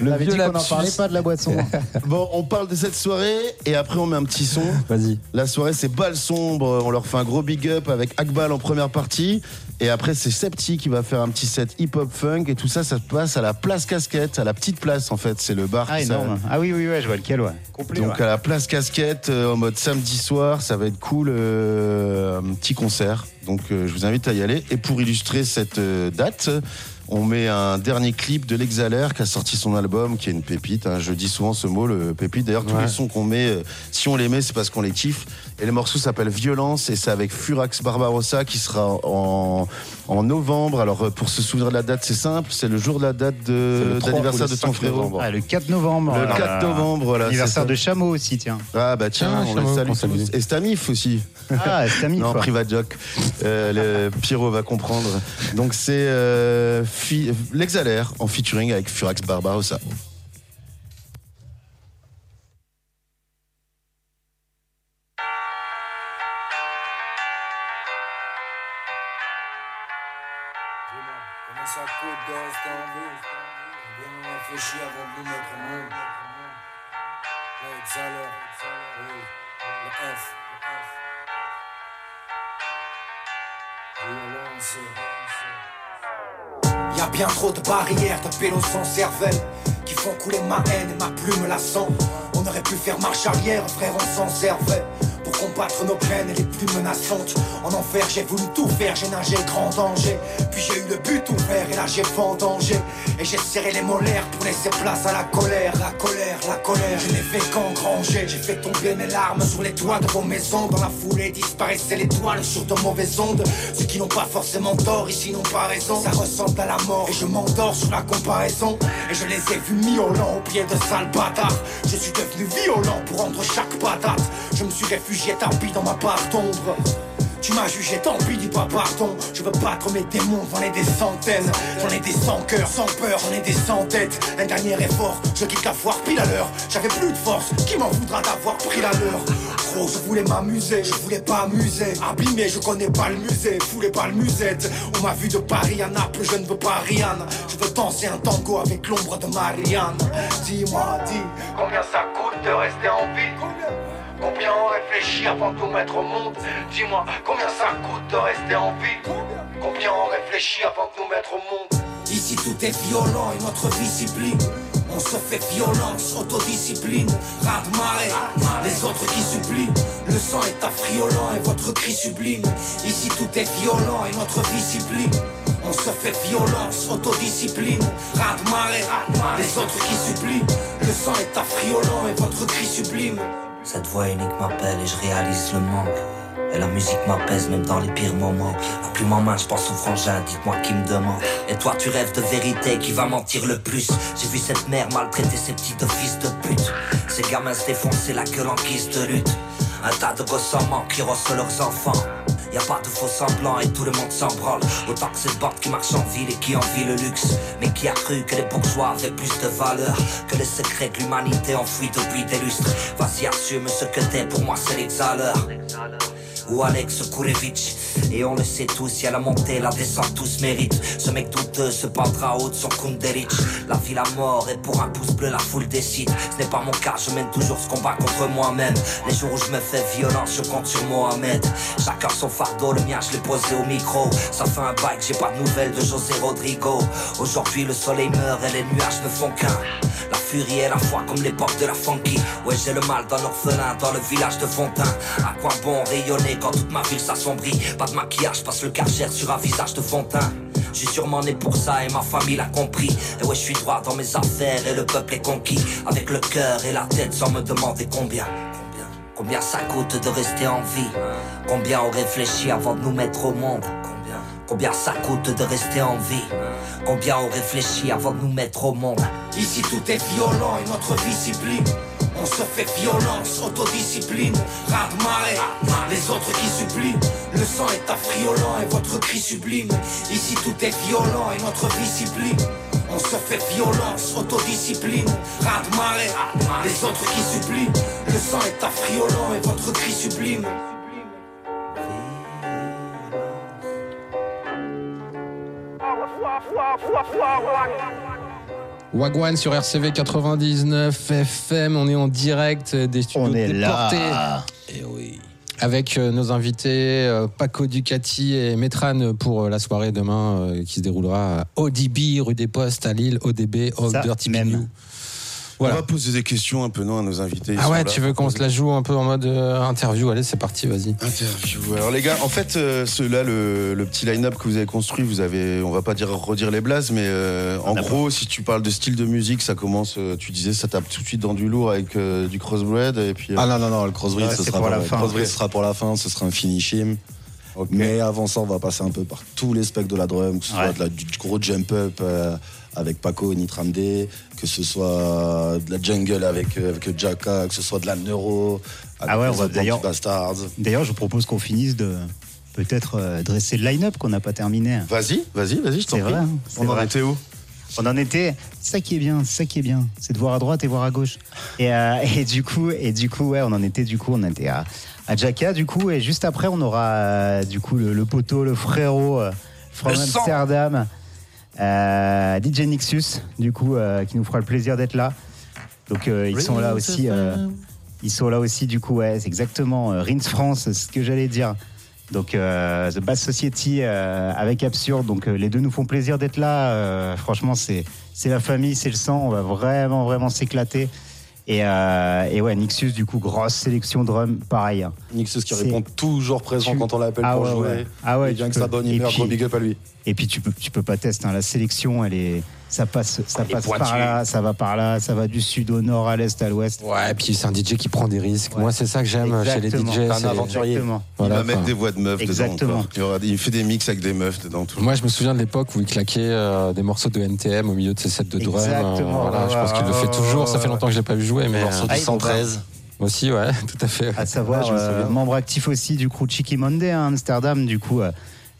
Le vieux dit qu'on n'en lapsus. parlait pas de la boisson. Bon, on parle de cette soirée et après, on met un petit son. Vas-y. La soirée, c'est Balle Sombre. On leur fait un gros big up avec Akbal en première partie. Et après, c'est Septi qui va faire un petit set hip-hop funk. Et tout ça, ça se passe à la place Casquette, à la petite place, en fait. C'est le bar Ah énorme. Ah oui oui ouais, je vois lequel ouais. Complet. Donc ouais. à la place Casquette, euh, en mode samedi soir, ça va être cool, euh, un petit concert. Donc euh, je vous invite à y aller. Et pour illustrer cette euh, date, On met un dernier clip de l'Exalaire qui a sorti son album, qui est une pépite. hein. Je dis souvent ce mot, le pépite. D'ailleurs, tous Ouais. les sons qu'on met, euh, si on les met, c'est parce qu'on les kiffe. Et le morceau s'appelle Violence et c'est avec Furax Barbarossa qui sera en, en novembre. Alors, euh, pour se souvenir de la date, c'est simple. C'est le jour de la date C'est de le 3 d'anniversaire le de ton 5 frérot. Ah, le 4 novembre. Le euh, 4 novembre, voilà. Anniversaire de. Chameau aussi, tiens. Ah bah tiens, Ah, on Chameau, les salue qu'on salue. tous. Et Stamif aussi. Ah, Stamif, non, quoi. private joke. Euh, le Pierrot va comprendre. Donc c'est euh, l'Exalaire en featuring avec Furax Barbarossa. Bien trop de barrières, de pélos sans cervelle Qui font couler ma haine et ma plume la sent On aurait pu faire marche arrière, frère, on s'en servait Pour combattre nos peines et les plus menaçantes. En enfer, j'ai voulu tout faire, j'ai nagé grand danger. Puis j'ai eu le but ouvert et là j'ai vendangé. Et j'ai serré les molaires pour laisser place à la colère La colère, la colère, je n'ai fait qu'engranger J'ai fait tomber mes larmes sur les toits de vos maisons. Dans la foulée disparaissaient l'étoile sur de mauvaises ondes. Ceux qui n'ont pas forcément tort ici n'ont pas raison. Ça ressemble à la mort et je m'endors sur la comparaison. Et je les ai vus miaulants au pied de sales bâtards. Je suis devenu violent pour rendre chaque patate. Je me suis réfugié tapis dans ma part d'ombre tu m'as jugé, tant pis, dis pas pardon. Je veux battre mes démons, j'en ai des centaines. J'en ai des sans cœur, sans peur, j'en ai des sans tête. Un dernier effort, je quitte la foire pile à l'heure. J'avais plus de force, qui m'en voudra d'avoir pris la leur? Gros, je voulais m'amuser, je voulais pas amuser. Abîmé, je connais pas le musée, foulez pas le musette. On m'a vu de Paris à Naples, je ne veux pas Rihanna. Je veux danser un tango avec l'ombre de Marianne. Dis-moi, dis, combien ça coûte de rester en vie? Combien on réfléchit avant de tout mettre au monde Dis-moi, combien ça coûte de rester en vie Combien on réfléchit avant de nous mettre au monde Ici tout est violent et notre discipline on se fait violence, autodiscipline, raz de marée, les autres qui supplient. Le sang est affriolant et votre cri sublime. Ici tout est violent et notre discipline. On se fait violence, autodiscipline, raz de marée, les autres qui supplient. Le sang est affriolant et votre cri sublime. Cette voix unique m'appelle et je réalise le manque. Et la musique m'apaise même dans les pires moments. La plume en main, je pense au frangin, dites-moi qui me demande. Et toi, tu rêves de vérité, qui va mentir le plus J'ai vu cette mère maltraiter ses petits fils de pute. Ces gamins se défoncer la gueule en guise de lutte. Un tas de gosses qui reçoivent leurs enfants. Y a pas de faux semblants et tout le monde s'en branle. Autant que cette bande qui marche en ville et qui envie le luxe. Mais qui a cru que les bourgeois avaient plus de valeur que les secrets de l'humanité enfouis depuis des lustres. Vas-y, assume ce que t'es, pour moi c'est l'exhaleur. Ou Alex Kourevitch. Et on le sait tous, y a la montée, la descente, tous méritent. Ce mec douteux se pendra haut de son Kunderich. La vie, la mort, et pour un pouce bleu, la foule décide. Ce n'est pas mon cas, je mène toujours ce combat contre moi-même. Les jours où je me fais violence, je compte sur Mohamed. Chacun son fardeau, le mien, je l'ai posé au micro. Ça fait un bail j'ai pas de nouvelles de José Rodrigo. Aujourd'hui, le soleil meurt et les nuages ne font qu'un. La furie et la foi comme l'époque de la funky. Ouais, j'ai le mal d'un orphelin dans le village de Fontaine. À quoi bon rayonner quand toute ma ville s'assombrit Pas de maquillage, passe le cargère sur un visage de Fontaine. Suis sûrement né pour ça et ma famille l'a compris. Et ouais, je suis droit dans mes affaires et le peuple est conquis. Avec le cœur et la tête sans me demander combien. Combien, ça coûte de rester en vie? Combien on réfléchit avant de nous mettre au monde? Combien, ça coûte de rester en vie? Combien on réfléchit avant de nous mettre au monde? Ici tout est violent et notre discipline. On se fait violence, autodiscipline, de marée, autres qui supplient. Le sang est affriolant et votre cri sublime. Ici tout est violent et notre discipline. On se fait violence, autodiscipline, raz de marée, les autres qui supplient. Le sang est affriolant et votre cri sublime. Wagwan sur RCV 99 FM, on est en direct des studios On est là. déportés. Avec euh, nos invités euh, Paco Ducati et Metran pour euh, la soirée demain qui se déroulera à ODB, rue des Postes à Lille, ODB, Ça, Dirty même. Voilà. On va poser des questions un peu non à nos invités. Ah ouais, tu veux qu'on se la joue un peu en mode euh, interview? Allez, c'est parti, vas-y. Interview. Alors les gars, en fait, euh, ce- là, le, le petit line-up que vous avez construit, vous avez, on va pas dire redire les blases, mais euh, en gros, si tu parles de style de musique, ça commence, euh, tu disais, ça tape tout de suite dans du lourd avec euh, du crossbred et puis. euh, Ah non, non, non, le crossbreed, Ouais, ce sera pour la le fin. crossbreed Ok. sera pour la fin, ce sera un finishing. Mais avant ça, on va passer un peu par tous les specs de la drum, que ce soit Ouais. de la- du gros jump up euh, avec Paco et Nitram D, que ce soit de la jungle avec, euh, avec Jacka, que ce soit de la neuro, avec Ah ouais, d'ailleurs-. D'ailleurs, je propose qu'on finisse de peut-être euh, dresser le line-up qu'on n'a pas terminé. Vas-y, vas-y, vas-y, je t'en C'est prie. vrai. hein, On en était où? On en était. C'est ça qui est bien, c'est ça qui est bien, c'est de voir à droite et voir à gauche. Et, euh, et du coup, et du coup, ouais, on en était du coup, on était à, à Jacka du coup, et juste après, on aura euh, du coup le, le poteau, le frérot euh, from Le sang. Euh, DJ Nixus, du coup, euh, qui nous fera le plaisir d'être là. Donc euh, ils sont là aussi. euh, ils sont là aussi, du coup, ouais, c'est exactement. euh, Rins France, c'est ce que j'allais dire. Donc, euh, The Bass Society avec Absurde. Donc, les deux nous font plaisir d'être là. Franchement, c'est c'est la famille, c'est le sang. On va vraiment, vraiment s'éclater. Et, euh, et ouais, Nixus, du coup, grosse sélection drum, pareil. hein. Nixus qui répond toujours présent Tu- quand on l'appelle Ah pour ouais, jouer. ouais. Ah ouais, sa peux- bonne et humeur, puis- gros big up à lui. Et puis tu peux, tu peux pas tester. hein. La sélection, elle est, ça passe, ça passe par là, ça va par là, ça va du sud au nord, à l'est, à l'ouest. Ouais, et puis c'est un DJ qui prend des risques. Moi, c'est ça que j'aime chez les Exactement. DJ. C'est un aventurier. Exactement. Voilà, il va mettre des voix de meufs Exactement. dedans. encore. Il, fait des mix avec des meufs dedans. Tout. Moi, je me souviens de l'époque où il claquait euh, des morceaux de NTM au milieu de ses sets de drum. Exactement, voilà, je pense qu'il le fait toujours. Ça fait longtemps que je l'ai pas vu jouer, mais morceau euh, du Ah, ils vont 113. aussi, ouais, tout à fait. À savoir, Ouais, je me euh, membre actif aussi du crew Cheeky Monday à Amsterdam, du coup. euh,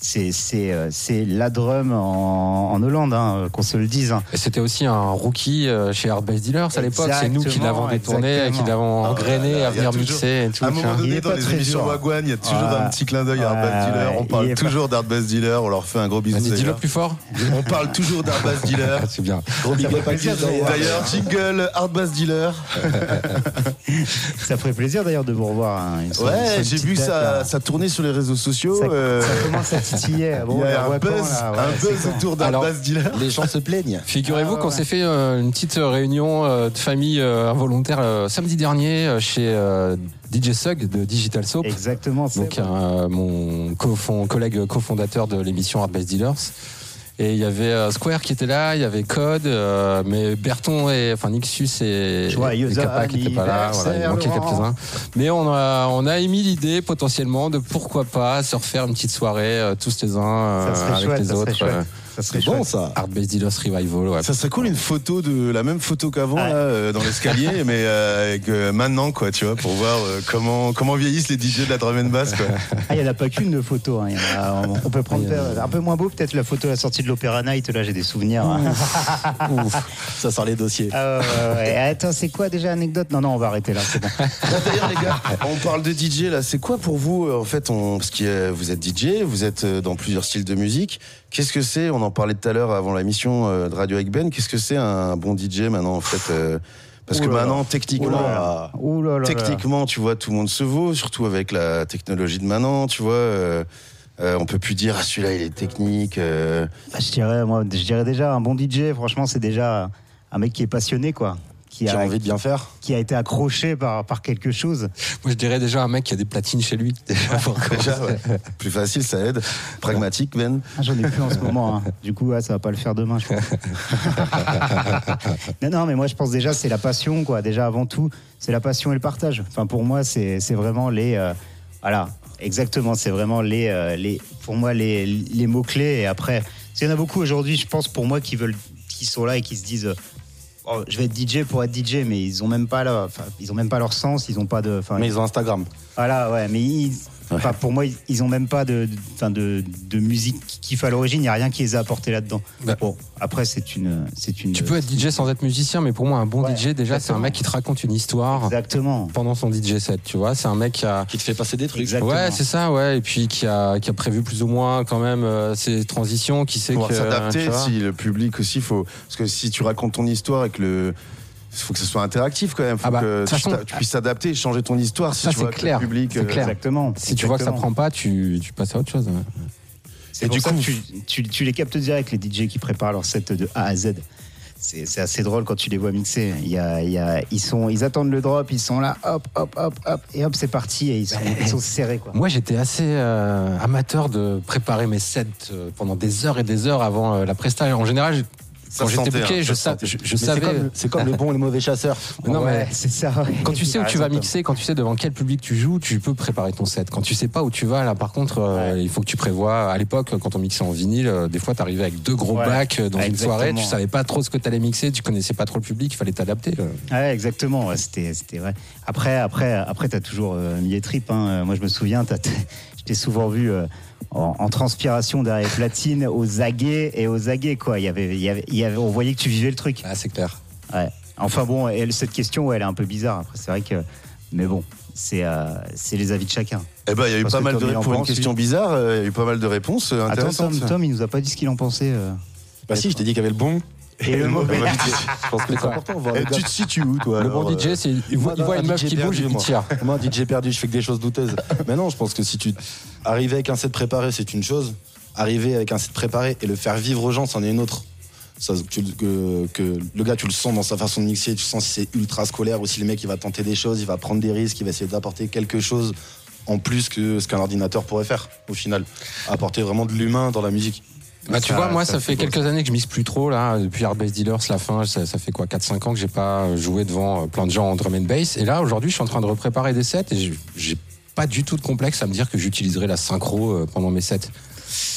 c'est c'est euh, c'est la drum en, en Hollande, hein, qu'on se le dise. hein. C'était aussi un rookie euh, chez Hard Bass Dealers à l'époque. C'est nous qui l'avons détourné, qui l'avons Ah, engrainé à venir toujours- mixer et tout. À un moment donné, est dans les émissions. Wagwan, il y a toujours un petit clin d'œil à Hard Bass Dealer. ouais, On parle toujours d'Hard Bass Dealer. On leur fait un gros bisou. Vas-y, dis-le plus fort. On parle toujours d'Hard Bass Dealer. C'est bien. D'ailleurs. Jingle Hard Bass Dealer. Ça ferait plaisir d'ailleurs de vous revoir. hein, Ouais, j'ai vu ça, tournait sur les réseaux sociaux. Ça, euh, ça commence à Bon, il y on la a un quand, buzz, là Ouais, un c'est buzz quand autour Alors, Bass Dealer. Les gens se plaignent. Figurez-vous Ah qu'on ouais. s'est fait euh, une petite réunion euh, de famille euh, involontaire euh, samedi dernier euh, chez euh, DJ Sug de Digital Soap. Exactement. c'est Donc euh, mon collègue cofondateur de l'émission Hard Bass Dealers. Et il y avait euh, Square qui était là, il y avait Code, euh, mais Berton et enfin Nixus et, Joyeux et Kappa qui n'étaient pas là. Voilà, il manquait quelques-uns. Mais on a, on a émis l'idée potentiellement de pourquoi pas se refaire une petite soirée euh, tous les uns euh, avec chouette, les autres. Ça serait bon chouette. ça. Hard Bass Dealers Revival. Ouais. Ça serait cool une photo de la même photo qu'avant euh, dans l'escalier, mais euh, avec euh, maintenant quoi, tu vois, pour voir euh, comment comment vieillissent les DJ de la drum and bass quoi. Ah, il n'y en a pas qu'une de photo. hein. Il y en a- on, on peut prendre un peu moins beau, peut-être la photo à la sortie de l'Opéra Night. Là, j'ai des souvenirs. Ouf, ça sort les dossiers. Ah, ouais, ouais, ouais. Attends, c'est quoi déjà anecdote? Non, non, on va arrêter là. C'est bon. D'ailleurs les gars, on parle de DJ là, c'est quoi pour vous en fait on, parce que euh, vous êtes DJ, vous êtes dans plusieurs styles de musique. Qu'est-ce que c'est On en parlait tout à l'heure avant l'émission euh, de Radio avec Ben. Qu'est-ce que c'est un bon DJ maintenant en fait euh, parce que Ouh maintenant, techniquement, là là. techniquement, tu vois, tout le monde se vaut, surtout avec la technologie de maintenant, tu vois. euh, euh, on peut plus dire, ah, celui-là, il est technique. euh, Bah, je, dirais, moi, je dirais déjà un bon DJ, franchement, c'est déjà un mec qui est passionné, quoi. Qui Qui a a, envie de bien faire. qui a été accroché par, par quelque chose. Moi, je dirais déjà un mec qui a des platines chez lui. Déjà, pour déjà, ouais. plus facile, ça aide. Pragmatique, Ben. Ah, J'en ai plus en ce moment. hein. Du coup, ouais, ça va pas le faire demain, je pense. non, non, mais moi, je pense déjà, c'est la passion, quoi. Déjà, avant tout, c'est la passion et le partage. Enfin, pour moi, c'est c'est vraiment les. euh, voilà, exactement. C'est vraiment les, euh, les. Pour moi, les, les mots-clés. Et après, qu'il y en a beaucoup aujourd'hui, je pense, pour moi, qui veulent. qui sont là et qui se disent. euh, Oh, je vais être DJ pour être DJ, mais ils ont même pas leur, ils ont même pas leur sens, ils ont pas de, Mais ils ont Instagram. voilà, ouais, mais ils- enfin, pour moi, ils, ils ont même pas de, de, enfin, de, de musique qui kiffe à l'origine. Il y a rien qui les a apportés là-dedans. Bah. bon, après, c'est une, c'est une. Tu peux être DJ sans être musicien, mais pour moi, un bon Ouais, DJ, déjà, c'est un mec qui te raconte une histoire Exactement. pendant son DJ set, tu vois. C'est un mec qui a. Qui te fait passer des trucs. Exactement. Ouais, c'est ça, ouais. Et puis qui a, qui a prévu plus ou moins quand même euh, ses transitions, qui sait pouvoir que. s'adapter si le public aussi faut parce que si tu racontes ton histoire avec le il faut que ce soit interactif quand même faut Ah bah, que tu, façon, t'a- tu puisses s'adapter et changer ton histoire si Ça, tu c'est vois que clair. le public C'est euh, clair. Exactement. Si tu vois que ça prend pas, tu, tu passes à autre chose. ouais. C'est Et pour du ça coup- que tu, tu, tu les captes direct les DJ qui préparent leur set de A à Z. C'est assez drôle quand tu les vois mixer. Il y a, il y a, ils, sont, ils attendent le drop, ils sont là, hop, hop, hop, hop, et hop, c'est parti, et ils sont, ils sont serrés. Quoi. Moi, j'étais assez euh, amateur de préparer mes sets euh, pendant des heures et des heures avant euh, la presta. En général, quand j'étais booké, hein, je, ça se sa- sentait. je, je Mais c'est savais. comme- c'est comme le bon et le mauvais chasseur. Non, Ouais, mais c'est ça. quand tu sais où Ah, tu vas mixer, quand tu sais devant quel public tu joues, tu peux préparer ton set. Quand tu sais pas où tu vas, là, par contre, euh, il faut que tu prévois. À l'époque, quand on mixait en vinyle, euh, des fois, t'arrivais avec deux gros Ouais. bacs euh, dans une soirée, tu savais pas trop ce que t'allais mixer, tu connaissais pas trop le public, il fallait t'adapter. euh. Ouais, exactement. ouais, c'était, c'était vrai. Après, après, après, t'as toujours euh, mis les tripes. hein. Euh, Moi, je me souviens, t'as- je t'ai souvent vu euh, en, en transpiration derrière les platines, aux aguets et aux aguets, quoi. Il y avait, il y avait, il y avait, on voyait que tu vivais le truc. Ah, c'est clair. Ouais. Enfin bon, elle, cette question, ouais, elle est un peu bizarre. Après, c'est vrai que, mais bon, c'est, euh, c'est les avis de chacun. Eh ben, il y a eu Parce pas mal de en pour une question bizarre, euh, il y a eu pas mal de réponses euh, Attends, intéressantes. Tom, Tom, il nous a pas dit ce qu'il en pensait. euh. Bah si, je t'ai dit qu'il y avait le bon Et le mauvais. Je pense que c'est important. voir Eh, tu te situes où, toi Le bon euh, DJ, c'est, il voit, il voit un une meuf DJ qui bouge, perdu, il tire. Moi, un DJ perdu, je fais que des choses douteuses. Mais non, je pense que si tu arrives avec un set préparé, c'est une chose. Arriver avec un set préparé et le faire vivre aux gens, c'en est une autre. Ça, tu- que, que le gars, tu le sens dans sa façon de mixer, tu sens si c'est ultra scolaire ou si le mec il va tenter des choses, il va prendre des risques, il va essayer d'apporter quelque chose en plus que ce qu'un ordinateur pourrait faire au final. Apporter vraiment de l'humain dans la musique. Bah, tu Ça- vois, moi, ça ça, fait beau, quelques années que je mixe plus trop, là. Depuis Hard Bass Dealers, la fin, ça, ça fait quoi, 4-5 ans que j'ai pas joué devant euh, plein de gens en drum and bass. Et là, aujourd'hui, je suis en train de repréparer des sets et j'ai- j'ai pas du tout de complexe à me dire que j'utiliserai la synchro euh, pendant mes sets.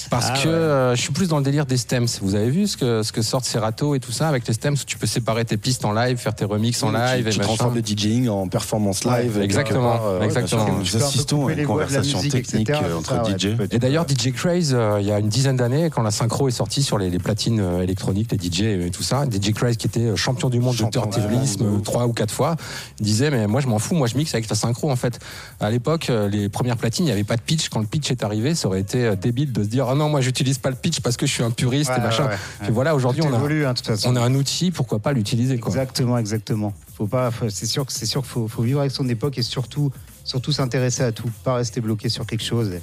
Parce Ah, que ouais. euh, je suis plus dans le délire des stems. Vous avez vu ce que, ce que sortent Serato et tout ça avec les stems? Où tu peux séparer tes pistes en live, faire tes remixes en live tu, et tu transformes le DJing en performance live. Ouais, exactement, euh, exactement. Nous assistons à une conversation musique, technique etc. euh, entre Ça, DJ. Et d'ailleurs, DJ Craze, euh, il y a une dizaine d'années, quand la synchro est sortie sur les, les platines électroniques, les DJ et tout ça, DJ Craze qui était champion du monde Champion de du turntablisme trois ou quatre fois, disait mais moi je m'en fous, moi je mixe avec la synchro en fait. À l'époque, les premières platines, il n'y avait pas de pitch. Quand le pitch est arrivé, ça aurait été débile de se dire ah non moi j'utilise pas le pitch parce que je suis un puriste Ouais, et machin. Puis voilà, aujourd'hui on a, hein, on a un outil, pourquoi pas l'utiliser quoi. Exactement, exactement. Faut pas, c'est sûr que c'est sûr qu'il faut, faut vivre avec son époque et surtout, surtout s'intéresser à tout, pas rester bloqué sur quelque chose. Et,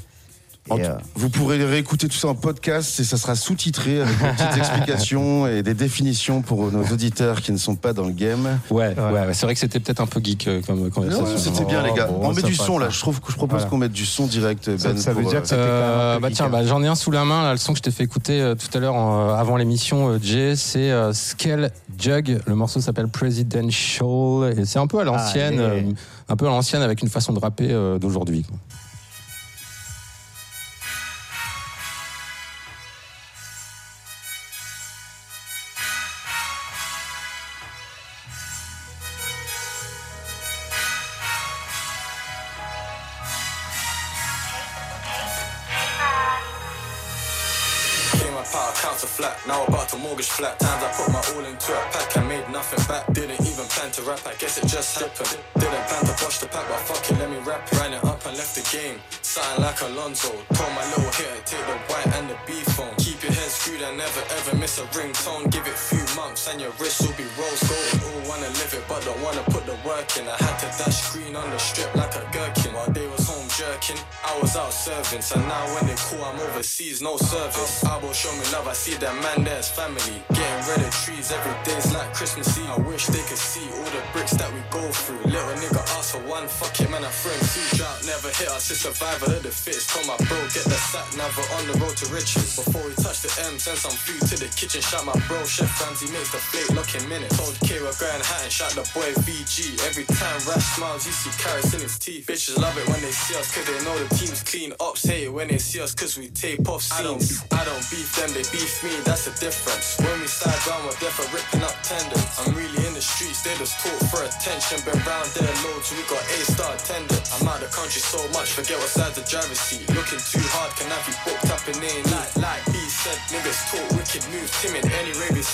En euh, Vous pourrez réécouter tout ça en podcast et ça sera sous-titré avec des petites explications et des définitions pour nos auditeurs qui ne sont pas dans le game. Ouais, ouais, ouais, c'est vrai que c'était peut-être un peu geek euh, comme conversation. Non, c'était bien les gars. bon, On met du son là. hein. Je trouve que je propose Voilà. qu'on mette du son direct. Ben, Ça- ça veut pour, dire euh, que ça- C'était quand même un Euh, bah tiens, hein. bah, j'en ai un sous la main, là, le son que je t'ai fait écouter euh, tout à l'heure euh, avant l'émission, euh, Jay, c'est euh, Scale Jug. Le morceau s'appelle Presidential et c'est un peu à l'ancienne, euh, un peu à l'ancienne avec une façon de rapper euh, d'aujourd'hui. Shout my bro, Chef Ramsey makes the plate look in minutes. Told K we're going high and shout the boy VG. Every time Rash smiles, you see carrots in his teeth. Bitches love it when they see us, cause they know the team's clean. Ops hate it when they see us, cause we tape off scenes. I don't, I don't beef them, they beef me, that's the difference. When we slide down, we're there for ripping up tendons. I'm really in the streets, they just talk for attention. Been round there loads, we got A star attendant. I'm out the country so much, forget what side the driver's seat. Looking too hard, can I be booked up in A Like, like B said, niggas talk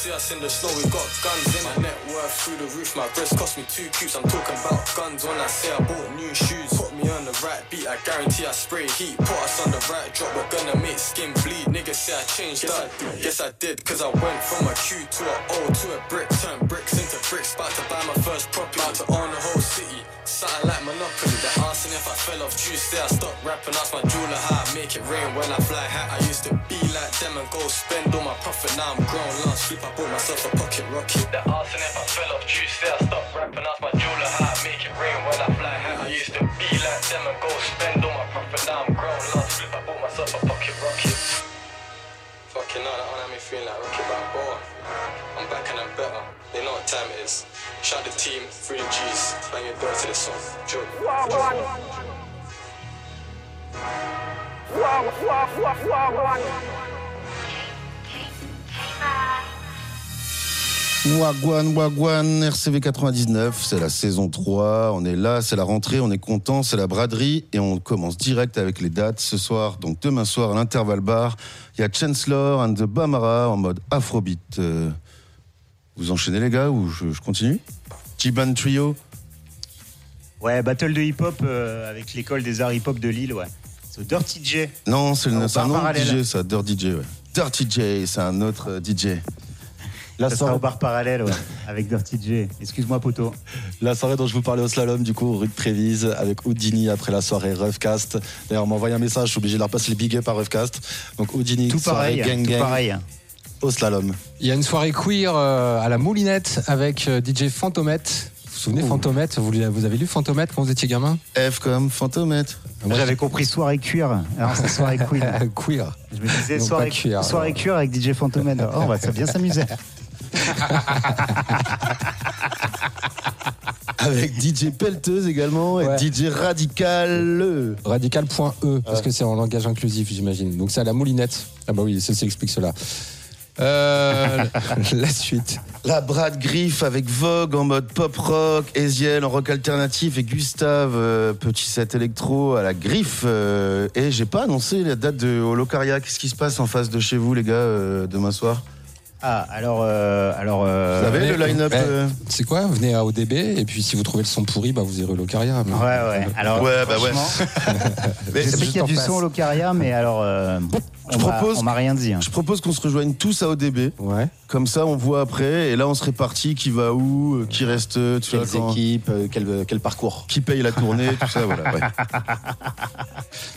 see us in the snow, we got guns in. My net worth through the roof, my wrist cost me two cubes. I'm talking about guns when I say I bought new shoes. Put me on the right beat, I guarantee I spray heat. Put us on the right drop, we're gonna make skin bleed. Niggas say I changed up. Yes, I did, cause I went from a Q to a O to a brick. Turned bricks into bricks, about to buy my first property. About to own the whole city. Something like Monopoly. They're asking if I fell off Tuesday. I stopped rapping, ask my jeweler how I make it rain when I fly high. I used to go spend all my profit. Now I'm I'm grown, last sleep I bought myself a pocket rocket. The arson if I fell off juice, there I stopped rapping. Ask my jeweler how I make it rain when I fly high. I used to be like them and go spend all my profit. Now I'm grown, last sleep I bought myself a pocket rocket. Fucking hell, that one had me feeling like Rocky Balboa. I'm back and I'm better. They know what time it is. Shout the team, free G's, bang your door to the song. Joke. Wagwan, Wagwan, RCV 99, c'est la saison 3, on est là, c'est la rentrée, on est content, c'est la braderie et on commence direct avec les dates ce soir. Donc demain soir à l'intervalle bar, il y a Chancellor and the Bamara en mode afrobeat. Euh, vous enchaînez les gars ou je, je continue? Jiban Trio Ouais, battle de hip-hop euh, avec l'école des arts hip-hop de Lille, ouais. C'est Dirty J. Non, c'est c'est un parallèle. DJ ça, Dirty J, ouais. Dirty J, c'est un autre euh, DJ. La Ça sera soirée, au bar parallèle, ouais, avec Dirty J. Excuse-moi, poteau. la soirée dont je vous parlais au slalom, du coup, rue de Trévise, avec Houdini après la soirée Roughcast. D'ailleurs, on m'a envoyé un message, je suis obligé de leur passer le big up à Roughcast. Donc Houdini, Tout soirée pareil, gang tout gang pareil. au slalom. Il y a une soirée queer euh, à la Moulinette avec euh, DJ Fantomette. Vous vous souvenez Fantomette vous, vous avez lu Fantomette quand vous étiez gamin F comme Fantomètre. Moi, j'avais compris soirée cuir. Alors, c'est soirée queen. queer. Je me disais Non, soirée, cuir, soirée cuir avec DJ Fantomène. Oh, on va ça bien s'amuser. Avec DJ Pelteuse également et Ouais. DJ Radical. Radical.e, parce que c'est en langage inclusif, j'imagine. Donc c'est à la Moulinette. Ah bah oui, ça explique cela. Euh, la suite. La Brad Griff avec Vogue en mode pop rock, Eziel en rock alternatif et Gustave, euh, petit set électro à la Griffe. euh, et j'ai pas annoncé la date de Holocaria. Qu'est-ce qui se passe en face de chez vous, les gars, demain soir? Ah, alors. euh, alors euh, Vous avez le line-up euh, C'est quoi Venez à ODB et puis si vous trouvez le son pourri, bah vous irez au Locaria. mais- Ouais, ouais. Alors, Ouais, bah ouais. franchement, Mais Je sais qu'il y a du son au Locaria, mais alors. euh, Je on m'a- propose- On m'a rien dit. hein. Je propose qu'on se rejoigne tous à ODB. Ouais. Comme ça, on voit après. Et là, on se répartit qui va où, qui reste, tu vois, Quelles équipes, quel, quel parcours qui paye la tournée, tout ça, voilà. ouais.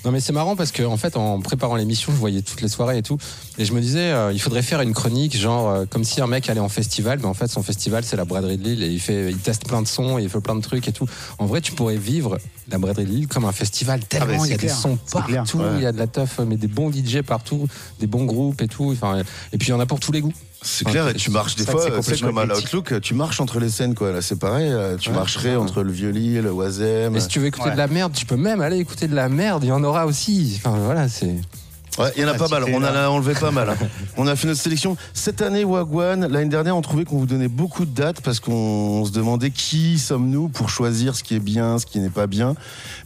Non mais c'est marrant parce que en fait en préparant l'émission je voyais toutes les soirées et tout et je me disais euh, il faudrait faire une chronique genre euh, comme si un mec allait en festival mais en fait son festival c'est la braderie de Lille et il fait il teste plein de sons et il fait plein de trucs et tout. En vrai tu pourrais vivre la braderie de Lille comme un festival tellement bah, il y a clair, des sons clair, partout, ouais. il y a de la teuf mais des bons DJ partout, des bons groupes et tout enfin et puis il y en a pour tous les goûts. C'est clair, et tu marches des fois, c'est comme à l'Outlook, tu marches entre les scènes, quoi. Là, c'est pareil, euh, tu Ouais, marcherais entre le Vieux-Lille, le Oisem. Et si tu veux écouter Ouais. de la merde, tu peux même aller écouter de la merde, il y en aura aussi. Enfin voilà, c'est Ouais, il y en a pas mal, on a enlevé pas mal. hein. On a fait notre sélection. Cette année, Wagwan, l'année dernière, on trouvait qu'on vous donnait beaucoup de dates parce qu'on on se demandait qui sommes-nous pour choisir ce qui est bien, ce qui n'est pas bien.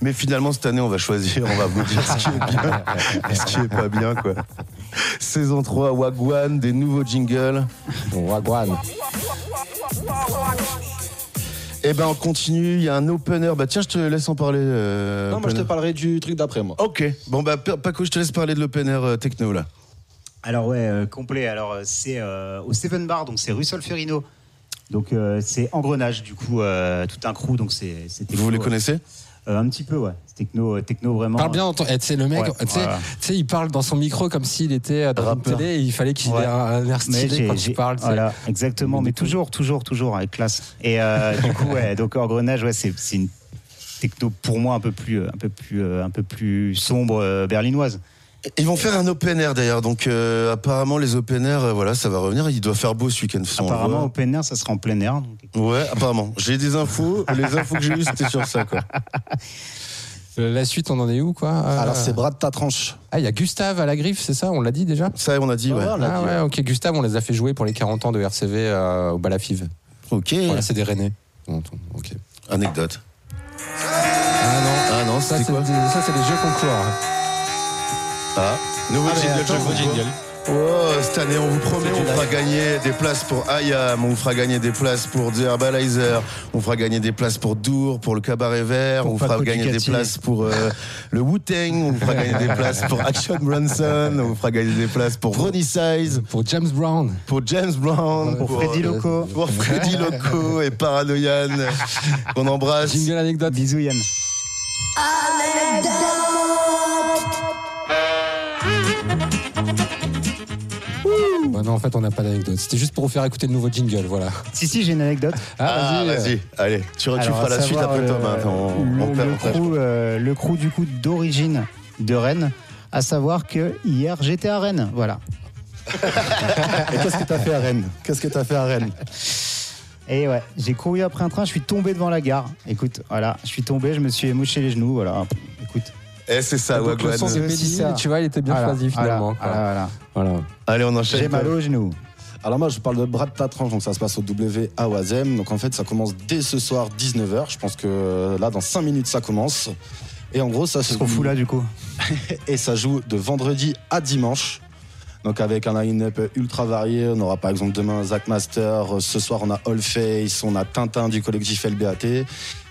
Mais finalement, cette année, on va choisir, on va vous dire ce qui est bien et ce qui est pas bien, quoi. Saison 3, Wagwan, des nouveaux jingles. Wagwan. Et ben, on continue, il y a un opener. Bah, tiens, je te laisse en parler. euh, Non, moi je te parlerai du truc d'après moi. Ok, bon, bah, Pa- Paco, je te laisse parler de l'opener euh, techno, là. Alors ouais, euh, complet. Alors euh, c'est euh, au Seven Bar, donc c'est rue Solferino. Donc euh, c'est Engrenage, du coup, euh, tout un crew. Donc c'est Vous les euh, connaissez? Euh, Un petit peu, ouais. Techno, euh, techno vraiment. Parle bien, entend- eh, tu le mec, Ouais, tu sais, voilà. il parle dans son micro comme s'il était euh, dans une télé et il fallait qu'il Ouais. ait un, air stylé quand il parle. Voilà, exactement. Mais toujours, toujours, toujours avec classe. Et euh, du coup, ouais, donc Engrenage, ouais, c'est une techno pour moi un peu plus, euh, un peu plus, euh, un peu plus sombre euh, berlinoise. Ils vont faire un open air d'ailleurs, donc euh, apparemment les open air, euh, voilà, ça va revenir. Il doit faire beau ce week-end. Apparemment, open air, ça sera en plein air. donc- Ouais, apparemment. J'ai des infos. les infos que j'ai eues, c'était sur ça, quoi. Euh, La suite, on en est où, quoi Euh, Alors c'est bras de ta tranche. Ah, il y a Gustave à la griffe, c'est ça On l'a dit déjà? Ça, on a dit, ouais. on l'a Ah ouais, ok. Gustave, on les a fait jouer pour les 40 ans de RCV euh, au Balafive. Ok. Voilà, c'est des Rennais. Ok. Anecdote. Ah non, Ah non, ça, c'est quoi? des- ça, c'est les jeux concours. Ah, nouveau Ah, jingle, attends, jingle. Oh, cette année, on vous promet, on fera gagner des places pour Ayam, on vous fera gagner des places pour The Herbalizer, on fera gagner des places pour Dour, pour le Cabaret Vert, Pour on vous fera gagner des places pour euh, le Wu-Tang, on vous fera gagner des places pour Action Bronson, on vous fera gagner des places pour Ronnie Size, Pour James Brown. pour James Brown, Pour Freddy euh, Loco. pour Freddy Loco et Paranoian, qu'on embrasse. Jingle anecdote. Bisous Yann. Bah non, en fait, on n'a pas d'anecdote. C'était juste pour vous faire écouter le nouveau jingle, voilà. Si, si, j'ai une anecdote. Ah, vas-y. Allez, tu, tu Alors, feras la suite après Tom. hein. Le, on perd le crew, euh, le crew, du coup d'origine de Rennes, à savoir que hier j'étais à Rennes, voilà. Et qu'est-ce que t'as fait à Rennes? Qu'est-ce que t'as fait à Rennes? Et ouais, j'ai couru après un train, je suis tombé devant la gare. Écoute, voilà, je suis tombé, je me suis émouché les genoux, voilà. Eh, c'est ça, Donc, le Wagwan. son de aussi Mehdi, ça. tu vois, il était bien Voilà, choisi finalement. Voilà, quoi. voilà, Voilà. Allez, on enchaîne. J'ai mal aux genoux. Alors moi je parle de Brad Tatrange, donc ça se passe au W à Oisem. Donc en fait ça commence dès ce soir 19h. Je pense que euh, là dans 5 minutes ça commence. Et en gros ça se qu'on fout là du coup Et ça joue de vendredi à dimanche. Donc avec un line-up ultra varié, on aura par exemple demain Zach Master, ce soir on a All Face, on a Tintin du collectif LBAT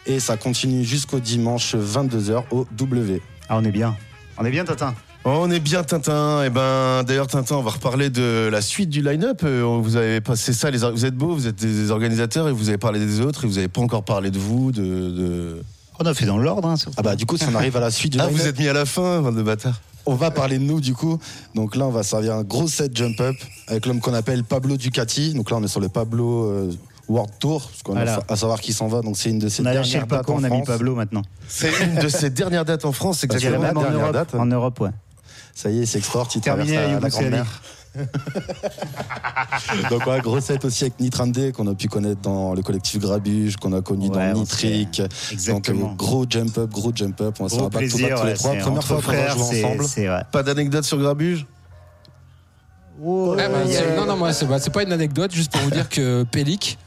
et ça continue jusqu'au dimanche 22h au W. Ah on est bien. On est bien Tintin. On est bien Tintin. Et ben d'ailleurs Tintin, on va reparler de la suite du line-up. Euh, Vous avez passé ça, les, vous êtes beaux, vous êtes des organisateurs et vous avez parlé des autres et vous avez pas encore parlé de vous, de. de- On a fait dans l'ordre, hein. Ah bah du coup si on arrive à la suite du Ah, line-up, vous êtes mis à la fin, bande de bâtards. On va parler de nous du coup. Donc là, on va servir un gros set jump up avec l'homme qu'on appelle Pablo Ducati. Donc là, on est sur le Pablo euh, World Tour, parce qu'on Voilà. a à savoir qui s'en va. Donc c'est une de ses On a dernières dates Paco, en on a mis France. Pablo maintenant. C'est une de ses dernières dates en France, exactement. même en dernière Europe, date. en Europe, ouais. Ça y est, c'est export, il traverse Terminé la, la mer. Donc ouais, gros set aussi avec Nitrandé qu'on a pu connaître dans le collectif Grabuge, qu'on a connu Ouais, dans Nitric. Donc Exactement. euh, gros jump up, gros jump up. On va se plaisir, tous les trois. Première fois qu'on va frères, jouer ensemble. Pas d'anecdote sur Grabuge? Oh, Ah, bah, il y a- non, non, moi, c'est bah, c'est pas une anecdote, juste pour vous dire que Pélic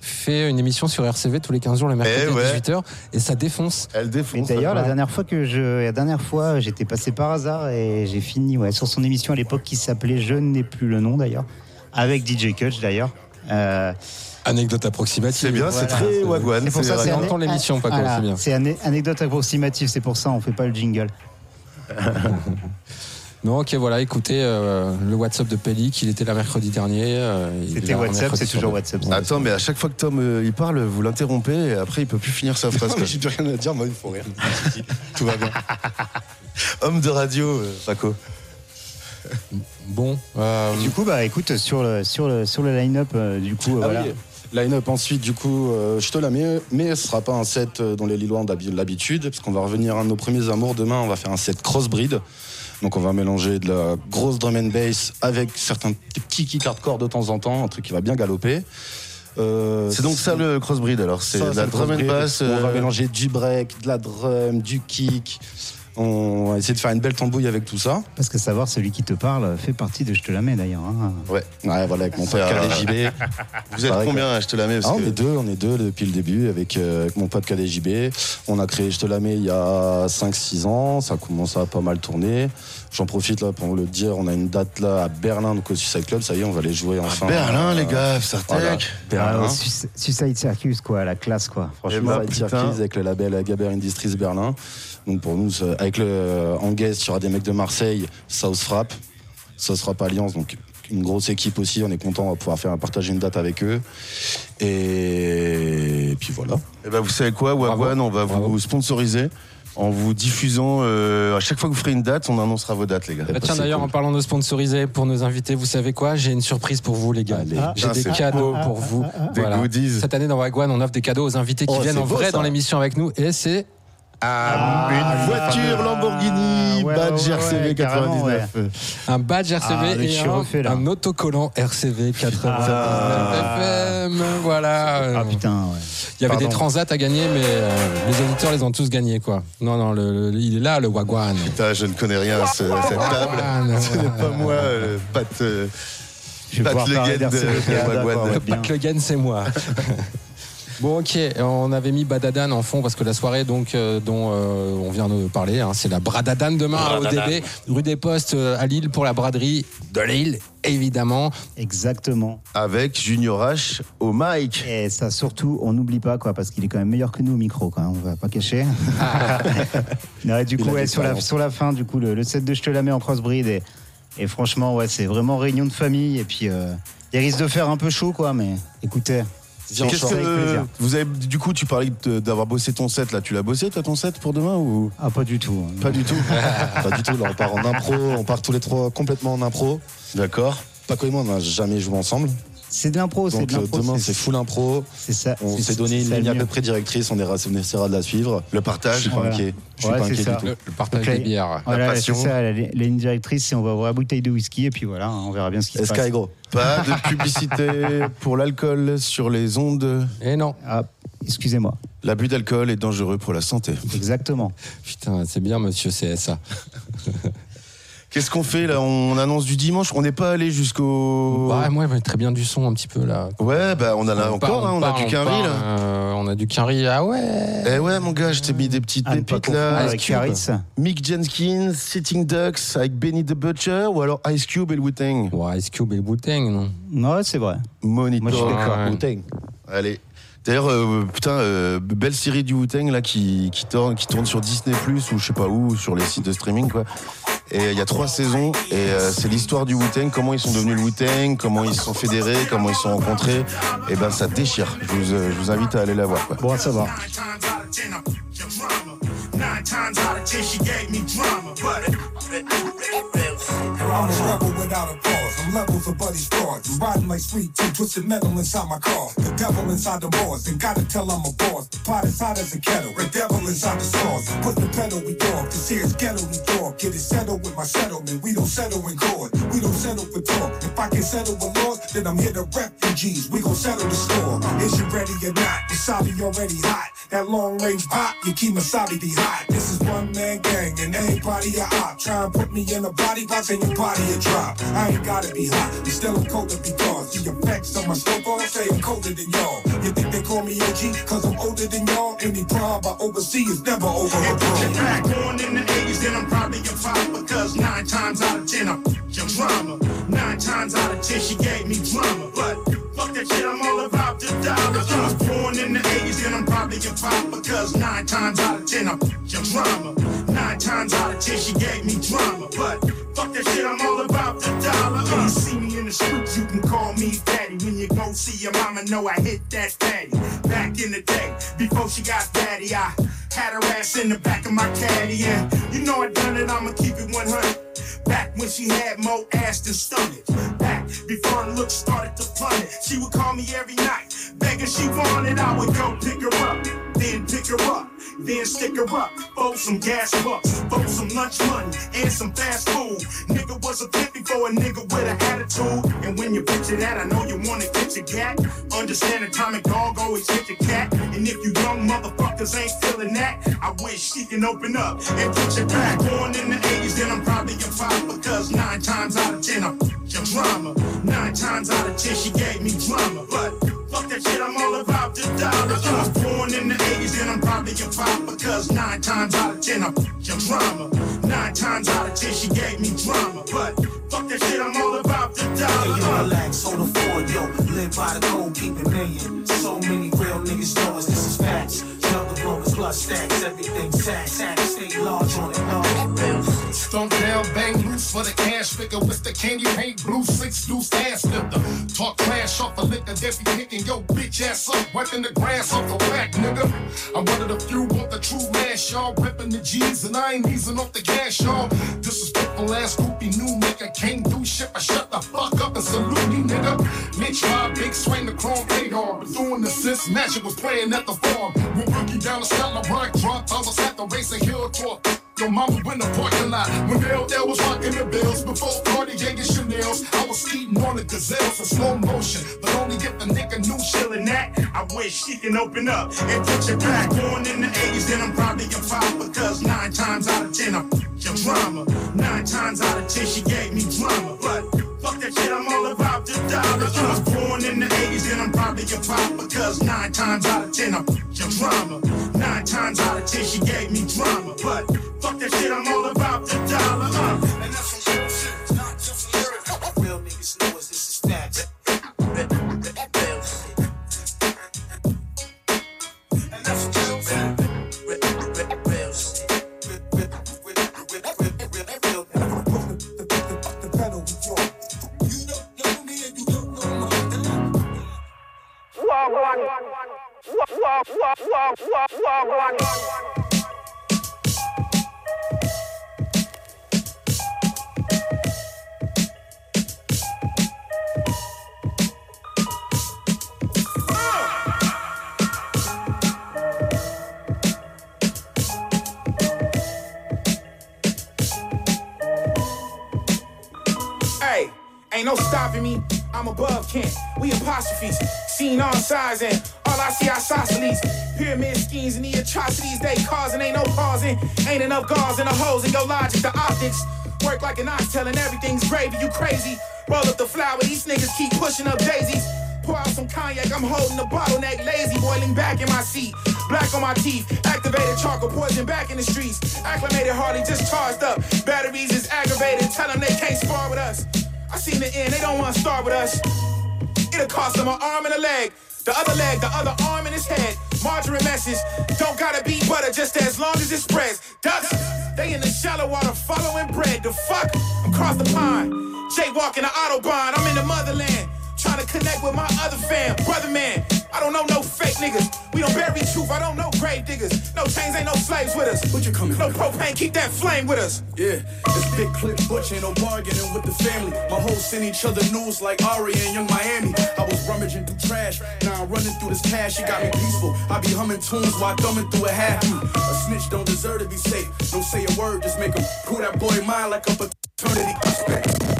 fait une émission sur RCV tous les 15 jours le mercredi Eh ouais. à 18h et ça défonce. Elle Et défonce. d'ailleurs, la dernière fois que je, la dernière fois, j'étais passé par hasard et j'ai fini ouais, sur son émission à l'époque qui s'appelait Je n'ai plus le nom d'ailleurs, avec DJ Kutch d'ailleurs. Euh, Anecdote approximative. C'est bien, c'est très Wagwan. c'est pour ça, c'est entend l'émission, Paco, voilà, c'est bien. C'est ane- anecdote approximative, c'est pour ça on fait pas le jingle. Non, ok, voilà, écoutez, euh, le WhatsApp de Pélic, il était là mercredi dernier. euh, C'était WhatsApp, c'est toujours WhatsApp. Ouais, Attends, mais à chaque fois que Tom euh, il parle, vous l'interrompez et après il peut plus finir sa phrase. quoi. J'ai plus rien à dire, moi il faut rire. Tout va bien. Homme de radio, Paco. Bon, euh, Du coup, bah écoute, sur le, sur le, sur le line-up, euh, du coup, Ah voilà. oui, Line-up ensuite, du coup, euh, je te la mets, mais ce sera pas un set dont les Lillois ont l'habitude, parce qu'on va revenir à nos premiers amours. Demain, on va faire un set crossbreed. Donc, on va mélanger de la grosse drum and bass avec certains petits kicks hardcore de temps en temps, un truc qui va bien galoper. Euh, C'est donc ça le crossbreed alors, c'est la drum and bass. On va euh, mélanger du break, de la drum, du kick. On va essayer de faire une belle tambouille avec tout ça. Parce que savoir, celui qui te parle fait partie de Je te la mets d'ailleurs. hein. Ouais. Ouais, voilà, avec mon pote C'est, euh, KDJB. Vous êtes combien hein, Je te la mets Ah, on est deux, on est deux depuis le début avec, euh, avec mon pote KDJB. On a créé Je te la mets il y a 5-6 ans, ça commence à pas mal tourner. J'en profite là pour vous le dire, on a une date là à Berlin, donc au Suicide Club, ça y est, on va les jouer enfin. Berlin, Euh, les gars, ça voilà. Berlin. Ah, Su- Suicide Circus, quoi, la classe, quoi. Franchement, bah, Suicide putain. Circus avec le label Gaber Industries Berlin. Donc pour nous, c'est- avec le en guest, il y aura des mecs de Marseille, South Frappe, South Frappe Alliance, donc une grosse équipe aussi. On est content, on va pouvoir faire partager une date avec eux. Et puis voilà. Eh ben, vous savez quoi, Wagwan, on va vous sponsoriser en vous diffusant. euh, à chaque fois que vous ferez une date, on annoncera vos dates, les gars. Bah tiens d'ailleurs en parlant de sponsoriser pour nos invités, vous savez quoi? J'ai une surprise pour vous les gars. Ah, J'ai des cadeaux beau. pour vous. Des goodies. Cette année dans Wagwan, on offre des cadeaux aux invités qui Oh, viennent en beau, vrai ça. dans l'émission avec nous et c'est Ah, une voiture Lamborghini, ouais, badge ouais, RCV ouais, carrément, 99. un badge RCV Ah, et un, autocollant RCV 99 FM. Voilà. Ah putain, ouais. Il y avait Pardon. des transats à gagner, mais euh, les auditeurs les ont tous gagnés quoi. Non non, le- le- il est là le Wagwan. Putain, je ne connais rien à ce- cette table. Wagwan. Ce n'est pas moi, euh, Pat. euh, Pat Le Guen, c'est moi. Bon ok, on avait mis Badadan en fond parce que la soirée donc euh, dont euh, on vient de parler, hein, c'est la Bradadan demain à ODB, rue des Postes euh, à Lille pour la braderie de Lille, évidemment. Exactement. Avec Junior H au mic. Et ça, surtout, on n'oublie pas, quoi, parce qu'il est quand même meilleur que nous au micro, quand même, on va pas cacher. non, et du Il coup, ouais, sur, la, talents. sur la fin, du coup, le, le set de Je te la mets en crossbreed. Et, et franchement, ouais, c'est vraiment réunion de famille. Et puis, euh, il risque de faire un peu chaud, quoi, mais écoutez. Viens, Qu'est-ce que plaisir. vous avez du coup tu parlais d'avoir bossé ton set là tu l'as bossé toi ton set pour demain ou? Ah, pas du tout. pas du tout Pas du tout, là on part en impro, on part tous les trois complètement en impro. D'accord Paco et moi, on n'a jamais joué ensemble. C'est de l'impro, c'est de l'impro. demain, c'est full impro. C'est ça. On s'est donné une ligne à peu près directrice, on, essaiera de la suivre. Le partage. Je suis pas Voilà. inquiet. Je suis Ouais, pas inquiet ça. du tout. Le, le partage Donc, des la- bières. Voilà, c'est passion. ça. La, la ligne directrice, c'est on va ouvrir la bouteille de whisky et puis voilà, hein, on verra bien ce qui se passe. est gros. Pas de publicité pour l'alcool sur les ondes. Et non. Ah, excusez-moi. L'abus d'alcool est dangereux pour la santé. Exactement. Putain, c'est bien, monsieur CSA. Qu'est-ce qu'on fait là? On annonce du dimanche. On n'est pas allé jusqu'au. Ouais, moi, il très bien du son un petit peu là. Ouais, bah on en a On encore. hein, on, a du Quinry parle, là. euh, on a du Quinry, ah ouais. Eh ouais, mon gars, je t'ai mis des petites pas pépites là. avec Caris. Mick Jenkins, Sitting Ducks avec Benny the Butcher ou alors Ice Cube et le Wu-Tang Ouais, Ice Cube et le Wu-Tang, non? Non, c'est vrai. Monitor. Moi, je suis d'accord. Ouais. Wu-Tang. Allez. D'ailleurs, euh, putain, euh, belle série du Wu-Tang là qui, qui, tourne, qui tourne sur Disney Plus ou je sais pas où, sur les sites de streaming quoi. Et il y a trois saisons et euh, c'est l'histoire du Wu-Tang, comment ils sont devenus le Wu-Tang, comment ils se sont fédérés, comment ils se sont rencontrés. Et ben ça déchire. Je vous, euh, je vous invite à aller la voir quoi. Bon, ça va. I'm a rebel without a cause. I'm levels of buddy's thoughts. I'm riding like sweet tea, twisted metal inside my car. The devil inside the boss, and gotta tell I'm a boss. The pot is hot as a kettle. The devil inside the sauce. Put the pedal we talk. This here's ghetto we talk. Get it settled with my settlement. We don't settle in court. We don't settle for talk. If I can settle with laws, then I'm here to refugees. We gon' settle the score. Is you ready or not? Wasabi already hot. That long range pop, you keep Masabi be hot. This is one man gang, and everybody a op. Try and put me in a body box, and body a drop. I ain't gotta be hot, you still I'm colder because the effects on my snowball say I'm colder than y'all. You think they call me OG, cause I'm older than y'all? Any problem I oversee is never over a bro. back born in the 80s, then I'm probably a five because nine times out of ten I'm your drama. Nine times out of ten she gave me drama, but that shit, I'm all about the dollar. If I was born in the 80s, and I'm probably a five because nine times out of ten I'm your drama. Nine times out of ten she gave me drama, but fuck that shit, I'm all about the dollar. When you see me in the streets, you can call me daddy. When you go see your mama, know I hit that fatty. Back in the day, before she got fatty, I had her ass in the back of my caddy, and you know I done it, I'ma keep it 100. Back when she had more ass than stomach. Back before her looks started to plummet. She would call me every night, begging she wanted. I would go pick her up, then pick her up, then stick her up. For some gas bucks, for some lunch money, and some fast food. Nigga was a pimp before a nigga with an attitude. And when you picture that, I know you wanna get your gat. Understand atomic dog always hit the cat. And if you young motherfuckers ain't feeling that, I wish she can open up and put your back. Born in the 80s, then I'm probably a five because nine times out of ten I'm your drama. Nine times out of ten she gave me drama, but fuck that shit, I'm all about the dollar. If I was born in the 80s, and I'm probably a five because nine times out of ten I'm your drama. Nine times out of ten she gave me drama, but fuck that shit, I'm all about the dollar. Hey, relax, hold the fort, yo. Live by the code, keep it million. So many real niggas know us, this is facts. Jungle rollers, plus stacks, everything tax. Tax, stay large on it, no. Stomp down, bang loose for the cash figure with the candy paint blue six deuce ass lifter. Talk trash off a liquor, they be picking your bitch ass up, wiping the grass off the back, nigga. I'm one of the few with the true mash, y'all. Ripping the G's and I ain't easing off the gas, y'all. Disrespectful ass groupie new nigga. Can't do shit, but shut the fuck up and salute me, nigga. Mitch my big swing the chrome radar, but doing the since Magic was playing at the farm. When rookie down the cellar, rock dropped, I was at the racing hill tour. Your mama in the parking lot when LL was rocking the bills before Cartier and Chanel's. I was speeding on the gazelles in slow motion, but only if the nigga knew shit. feeling that, I wish she can open up and put your back. Born in the 80s, then I'm probably a five because nine times out of ten I'm your drama. Nine times out of ten she gave me drama, but fuck that shit, I'm all about the dollar. If I was born in the 80s, and I'm probably a five because nine times out of ten I'm your drama. Nine times out of ten she gave me drama, but fuck that shit, I'm all about Seen all I see isosceles. Pyramid schemes and the atrocities they causing. Ain't no pausing. Ain't enough gauze in the holes in your logic. The optics work like an ox telling everything's gravy. You crazy. Roll up the flower. These niggas keep pushing up daisies. Pour out some cognac. I'm holding the bottleneck. Lazy boiling back in my seat. Black on my teeth. Activated charcoal poison back in the streets. Acclimated Harley just charged up. Batteries is aggravated. Tell them they can't spar with us. I seen the end, they don't wanna start with us. It'll cost them an arm and a leg. The other leg, the other arm in his head. Margarine message. Don't gotta be butter just as long as it spreads. Ducks, They in the shallow water following bread. The fuck? I'm across the pond. Jaywalking the Autobahn. I'm in the motherland. Trying to connect with my other fam. Brother man. I don't know no fake niggas. We don't bury truth. I don't know grave diggers. No chains, ain't no slaves with us. What you coming? No propane, keep that flame with us. Yeah, it's big clip butch, ain't no bargaining with the family. My hoes send each other news like Ari and Young Miami. I was rummaging through trash, now I'm running through this cash. She got me peaceful. I be humming tunes while thumbing through a hat. A snitch don't deserve to be safe. Don't say a word, just make him pull that boy mine like a paternity.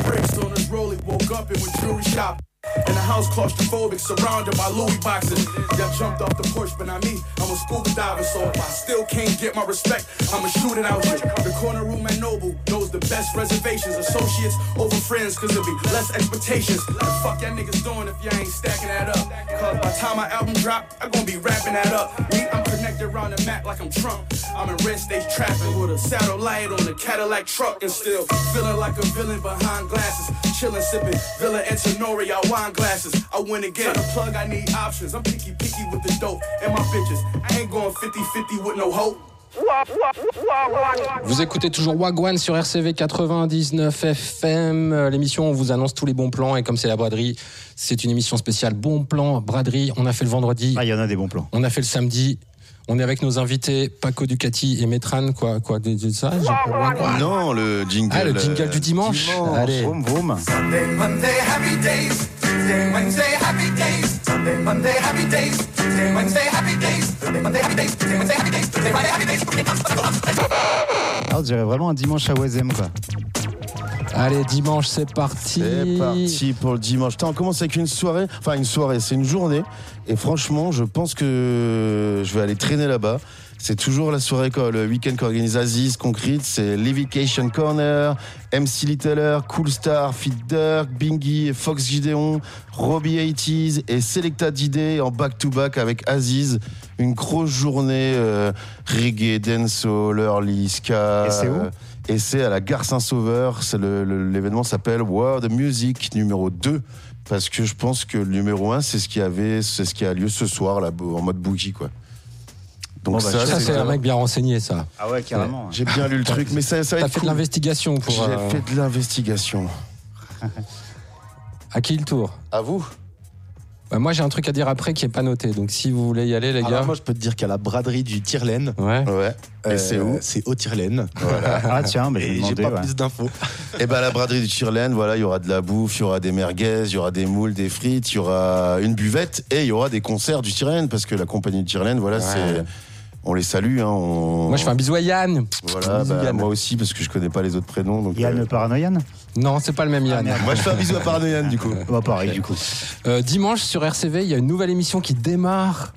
Bricks on his rollie, woke up and went jewelry shop. In a house claustrophobic, surrounded by Louis boxes. That jumped off the porch, but not me. I'm a scuba diver, so if I still can't get my respect, I'ma shoot it out here. The corner room at Noble knows the best reservations. Associates over friends, cause there'll be less expectations. And fuck y'all niggas doing if y'all ain't stacking that up. Cause by the time my album drop, I'm gonna be wrapping that up. Me, I'm connected around the map like I'm Trump. I'm in red stage trapping with a satellite on a Cadillac truck and still feeling like a villain behind glasses. Chillin', sipping Villa and Tenori out wine glasses. I win again. Tryna plug, I need options. I'm picky, picky with the dope and my bitches. I ain't going 50-50 with no hope. Vous écoutez toujours Wagwan sur RCV 99 FM. L'émission, on vous annonce tous les bons plans. Et comme c'est la braderie, c'est une émission spéciale Bon plan, braderie. On a fait le vendredi. Ah, il y en a des bons plans. On a fait le samedi. On est avec nos invités Paco Ducati et Metran. Quoi, quoi, de, de ça Wagwan. Non, le jingle. Ah, le jingle euh, du dimanche. dimanche. Allez. Vroom, vroom. Sunday, Monday, happy days. Tuesday, Wednesday, happy days. Sunday, Monday, happy days. Tuesday, Wednesday, happy days. Sunday, Monday, happy days. Tuesday, Wednesday, happy days. Thursday, Friday, happy days. Ah, on dirait vraiment un dimanche à Wazem, quoi. Allez, dimanche, c'est parti. C'est parti pour le dimanche. Putain, on commence avec une soirée. Enfin, une soirée, c'est une journée. Et franchement, je pense que je vais aller traîner là-bas. C'est toujours la soirée, le week-end qu'organise Aziz, Concrete. C'est Levication Corner, MC Littler, Cool Star, Fit Dirk, Bingy, Fox Gideon, Robbie 80s et Selecta Didé en back-to-back avec Aziz. Une grosse journée euh, reggae, dancehall, early, ska. Et c'est où euh, et c'est à la gare Saint-Sauveur. C'est le- le- L'événement s'appelle World Music numéro 2. Parce que je pense que le numéro 1, c'est ce qui avait, c'est ce qui a lieu ce soir, là, en mode boogie, quoi. Donc Bon, bah, ça, c'est un mec bien renseigné, ça. Ah ouais, carrément. J'ai bien lu le truc, mais ça, ça va T'as fait de l'investigation pour. J'ai euh, fait de l'investigation. À qui le tour? À vous. Bah, moi, j'ai un truc à dire après qui est pas noté. Donc, si vous voulez y aller, les Alors, gars. moi, je peux te dire qu'à la braderie du Tirlaine. Ouais. Ouais. Et c'est où C'est au Tirlaine. Voilà. Ah tiens, mais j'ai pas ouais. plus d'infos. Et ben à la braderie du Tirlaine, voilà, il y aura de la bouffe, il y aura des merguez, il y aura des moules, des frites, il y aura une buvette et il y aura des concerts du Tirlaine parce que la compagnie du Tirlaine, voilà, Ouais. c'est on les salue. Hein, on- Moi, je fais un bisou à Yann. Voilà, bah, Yann. moi aussi parce que je connais pas les autres prénoms. Donc, Yann euh, Paranoïan Non, c'est pas le même Yann. moi je fais un bisou à Paranoïan du coup. Bah pareil, du coup. Euh, dimanche sur RCV, il y a une nouvelle émission qui démarre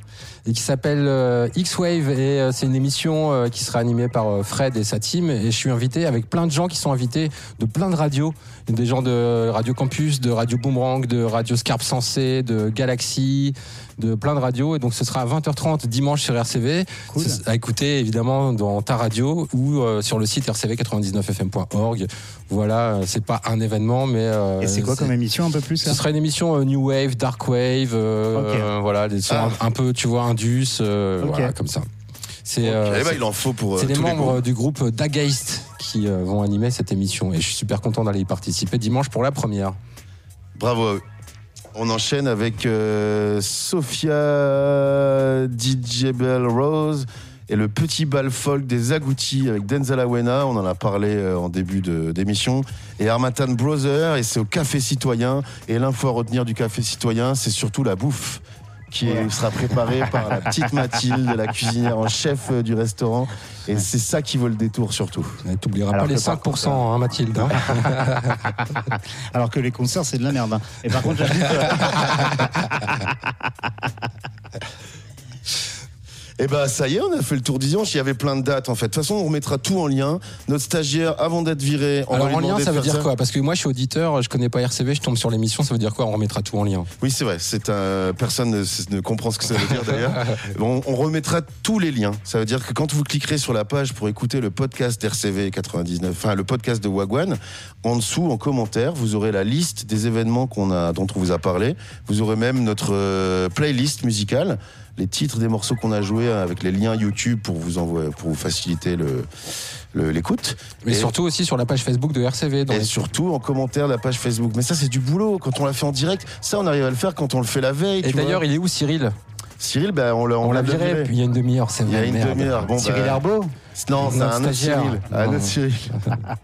et qui s'appelle euh, X-Wave et euh, c'est une émission euh, qui sera animée par euh, Fred et sa team et je suis invité avec plein de gens qui sont invités de plein de radios, des gens de Radio Campus, de Radio Boomerang, de Radio Scarpe Sensé, de Galaxy, de plein de radios et donc ce sera à 20h30 dimanche sur RCV C'est à écouter évidemment dans ta radio ou euh, sur le site rcv99fm.org. Voilà, euh, c'est pas un événement mais euh, Et c'est quoi comme émission un peu plus ce sera une émission euh, New Wave, Dark Wave, euh, Ok. euh, voilà, des sons Ah. un, un peu, tu vois, Indus, euh, Ok. voilà, comme ça. C'est Ok, ben, c'est- il en faut pour c'est les membres du groupe Dageist qui euh, vont animer cette émission et je suis super content d'aller y participer dimanche pour la première. Bravo. à eux. On enchaîne avec euh, Sophia DJ Bell Rose et le petit bal folk des Agoutis avec Denzel Awena. On en a parlé euh, en début d'émission. Et Armatan Brother, et c'est au Café Citoyen. Et l'info à retenir du Café Citoyen, c'est surtout la bouffe qui sera préparé par la petite Mathilde, la cuisinière en chef euh, du restaurant. Et c'est ça qui vaut le détour surtout. T'oublieras Alors pas les que par 5%, hein, Mathilde. hein. Alors que les concerts, c'est de la merde. hein. Et par contre, Et bah ça y est, on a fait le tour d'Isanche. Il y avait plein de dates en fait. De toute façon, on remettra tout en lien. Notre stagiaire, avant d'être viré, on Alors va lui en lien, ça veut dire quoi? Parce que moi, je suis auditeur, je connais pas RCV, je tombe sur l'émission, ça veut dire quoi? On remettra tout en lien. Oui, c'est vrai. C'est un personne ne, ne comprend ce que ça veut dire d'ailleurs. on, on remettra tous les liens. Ça veut dire que quand vous cliquerez sur la page pour écouter le podcast d'RCV 99, enfin le podcast de Wagwan, en dessous en commentaire, vous aurez la liste des événements qu'on a, dont on vous a parlé. Vous aurez même notre euh, playlist musicale, les titres des morceaux qu'on a joués avec les liens YouTube pour vous envoyer, pour vous faciliter le l'écoute. Mais Et- surtout aussi sur la page Facebook de RCV. Dans et les- surtout en commentaire de la page Facebook. Mais ça, c'est du boulot. Quand on l'a fait en direct, ça, on arrive à le faire quand on le fait la veille. Et d'ailleurs, il est où Cyril? Cyril, ben, on l'a On l'a viré, il y a une demi-heure, c'est Il y a vrai, une demi-heure. Bon, Cyril bah, Herbeau Non, c'est un autre. Cyril. Un autre Cyril.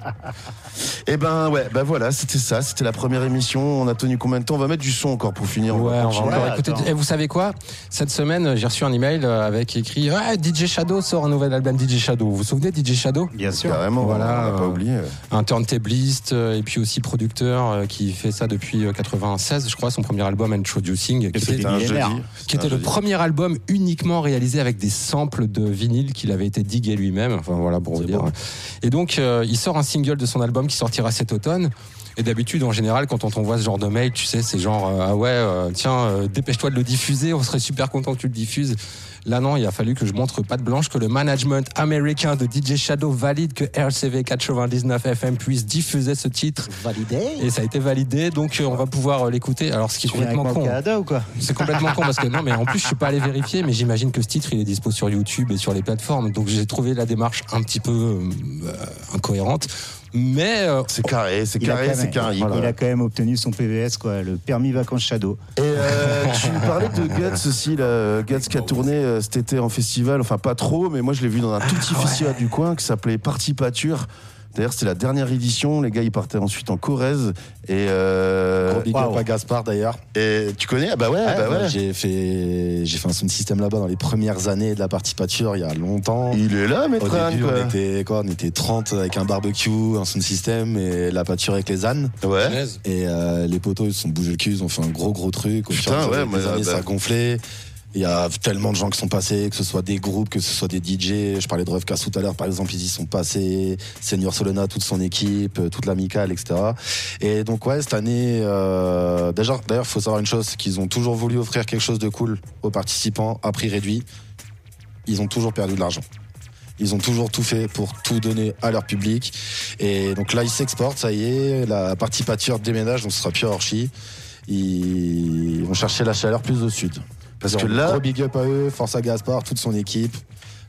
Et ben ouais, ben voilà, c'était ça, c'était la première émission. On a tenu combien de temps? On va mettre du son encore pour finir. Ouais, on va encore écouter. Et vous savez quoi? Cette semaine, j'ai reçu un email euh, avec écrit ah, DJ Shadow sort un nouvel album DJ Shadow. Vous vous souvenez DJ Shadow? Bien sûr. Carrément, Voilà, on l'a pas euh, oublié. un turntabliste euh, et puis aussi producteur euh, qui fait ça depuis euh, 96, je crois, son premier album Introducing, qui était, un jeudi. qui était le premier album uniquement réalisé avec des samples de vinyle qu'il avait été digué lui-même. Enfin voilà pour vous dire. Et donc euh, il sort un single de son album qui sortira cet automne. Et d'habitude, en général, quand on t'envoie ce genre de mail, tu sais, c'est genre euh, ah ouais, euh, tiens, dépêche-toi de le diffuser, on serait super content que tu le diffuses. Là non, il a fallu que je montre patte blanche que le management américain de DJ Shadow valide que RCV 99 FM puisse diffuser ce titre. Validé. Et ça a été validé, donc euh, on va pouvoir euh, l'écouter. Alors ce qui est complètement con. Canada ou quoi? C'est complètement con parce que non, mais en plus je suis pas allé vérifier, mais j'imagine que ce titre il est dispo sur YouTube et sur les plateformes, donc j'ai trouvé la démarche un petit peu euh, incohérente. Mais euh, C'est carré, c'est carré, c'est carré. Il a quand même obtenu son PVS, quoi, le permis vacances Shadow. Et euh, tu parlais de Guts aussi, là. Guts qui a tourné euh, cet été en festival, enfin pas trop, mais moi je l'ai vu dans un tout petit festival du coin qui s'appelait Parti Pâture. D'ailleurs, c'était la dernière édition. Les gars, ils partaient ensuite en Corrèze. Et, euh, Gros big up à Gaspard d'ailleurs. et tu connais? Ah bah ouais, Ouais, bah ouais. J'ai fait, j'ai fait un sound système là-bas dans les premières années de la partie pâture il y a longtemps. Il est là, maître on était quoi On était 30 avec un barbecue, un sound system et la pâture avec les ânes. Ouais. Et euh, les poteaux ils se sont bougés le cul, ils ont fait un gros gros truc. Au Putain, fur et ouais, les moi, années, bah- ça a gonflé. Il y a tellement de gens qui sont passés, que ce soit des groupes, que ce soit des DJ. Je parlais de Revka tout à l'heure, par exemple, ils y sont passés. Senior Solena, toute son équipe, euh, toute l'amicale, etc. Et donc ouais, cette année, euh, d'ailleurs, faut savoir une chose, qu'ils ont toujours voulu offrir quelque chose de cool aux participants à prix réduit. Ils ont toujours perdu de l'argent. Ils ont toujours tout fait pour tout donner à leur public. Et donc là, ils s'exportent, ça y est. La partie pâture déménage, donc ce sera plus à Orchy. Ils vont chercher la chaleur plus au sud. Parce que là- Gros big up à eux, force à Gaspard, toute son équipe,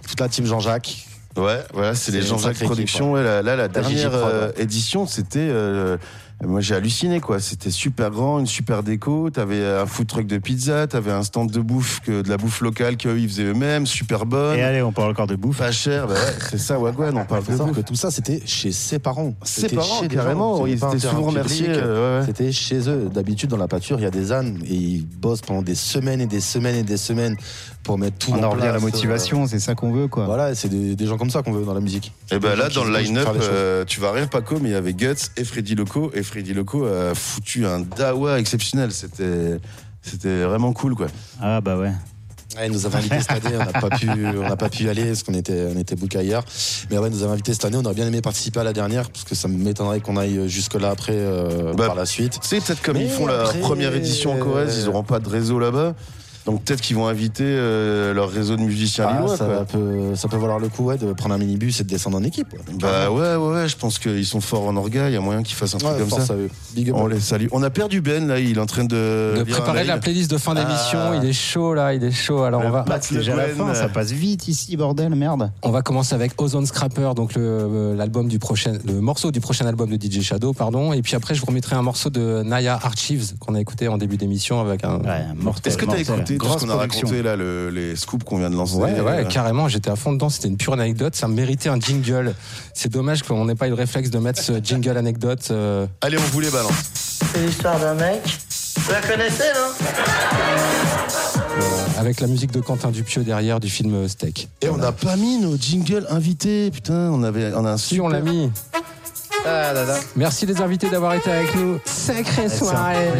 toute la team Jean-Jacques. Ouais, voilà, c'est les Jean-Jacques sacrée Productions. ouais, là, là, la dernière euh, édition, c'était. euh, moi, j'ai halluciné, quoi. C'était super grand, une super déco. T'avais un food truck de pizza, t'avais un stand de bouffe, que, de la bouffe locale qu'eux, ils faisaient eux-mêmes, super bonne. Et allez, on parle encore de bouffe. Pas cher, bah ouais, c'est ça, Wagwan, on parle de bouffe. que tout ça, c'était chez ses parents. Ses C'était parents, carrément, gens. ils étaient souvent remerciés, euh, ouais. C'était chez eux. D'habitude, dans la pâture, il y a des ânes et ils bossent pendant des semaines et des semaines et des semaines pour mettre tout On en en revient à la motivation, c'est ça qu'on veut, quoi. Voilà, c'est des, des gens comme ça qu'on veut dans la musique. Et ben Des là, dans le line-up, euh, tu vas rire, Paco, mais il y avait Guts et Freddy Loco. Et Freddy Loco a foutu un dawa exceptionnel. C'était, c'était vraiment cool, quoi. Ah bah ouais. Ouais, il nous avait invités cette année, on n'a pas pu, on n'a pas pu y aller parce qu'on était, on était bookés ailleurs. Mais ouais, il nous avait invités cette année, on aurait bien aimé participer à la dernière parce que ça m'étonnerait qu'on aille jusque là après euh, Bah, par la suite. Tu sais, peut-être comme Mais ils font après, première édition en Corrèze, ils auront pas de réseau là-bas. Donc peut-être qu'ils vont inviter euh, leur réseau de musiciens Ah, lillois. ça, quoi. peut, ça peut valoir le coup ouais, de prendre un minibus et de descendre en équipe. ouais. Bah ouais, ouais, ouais, je pense qu'ils sont forts en orga, il y a moyen qu'ils fassent un truc Ouais, comme ça. à eux. Big. On les salue. On a perdu Ben, là, il est en train de. de préparer la playlist de fin d'émission, Ah. il est chaud là, il est chaud. Alors on va, C'est déjà la fin, ça passe vite ici, bordel, merde. on va commencer avec Ozone Scrapper, donc le euh, l'album du prochain, le morceau du prochain album de DJ Shadow, pardon. Et puis après, je vous remettrai un morceau de Naya Archives qu'on a écouté en début d'émission avec un. Ouais, mortel. Est-ce que t'as mortel. Tout ce qu'on a raconté là, le- les scoops qu'on vient de lancer Ouais, ouais, euh, carrément, j'étais à fond dedans, c'était une pure anecdote, ça méritait un jingle. C'est dommage qu'on n'ait pas eu le réflexe de mettre ce jingle anecdote. euh, Allez, on vous les balance. C'est l'histoire d'un mec, Vous la connaissez, non? Avec la musique de Quentin Dupieux derrière du film Steak. Et on n'a pas mis nos jingles invités, putain, on avait, on a un Si on l'a mis. Ah là là. Merci les invités d'avoir été avec nous. Sacrée soirée.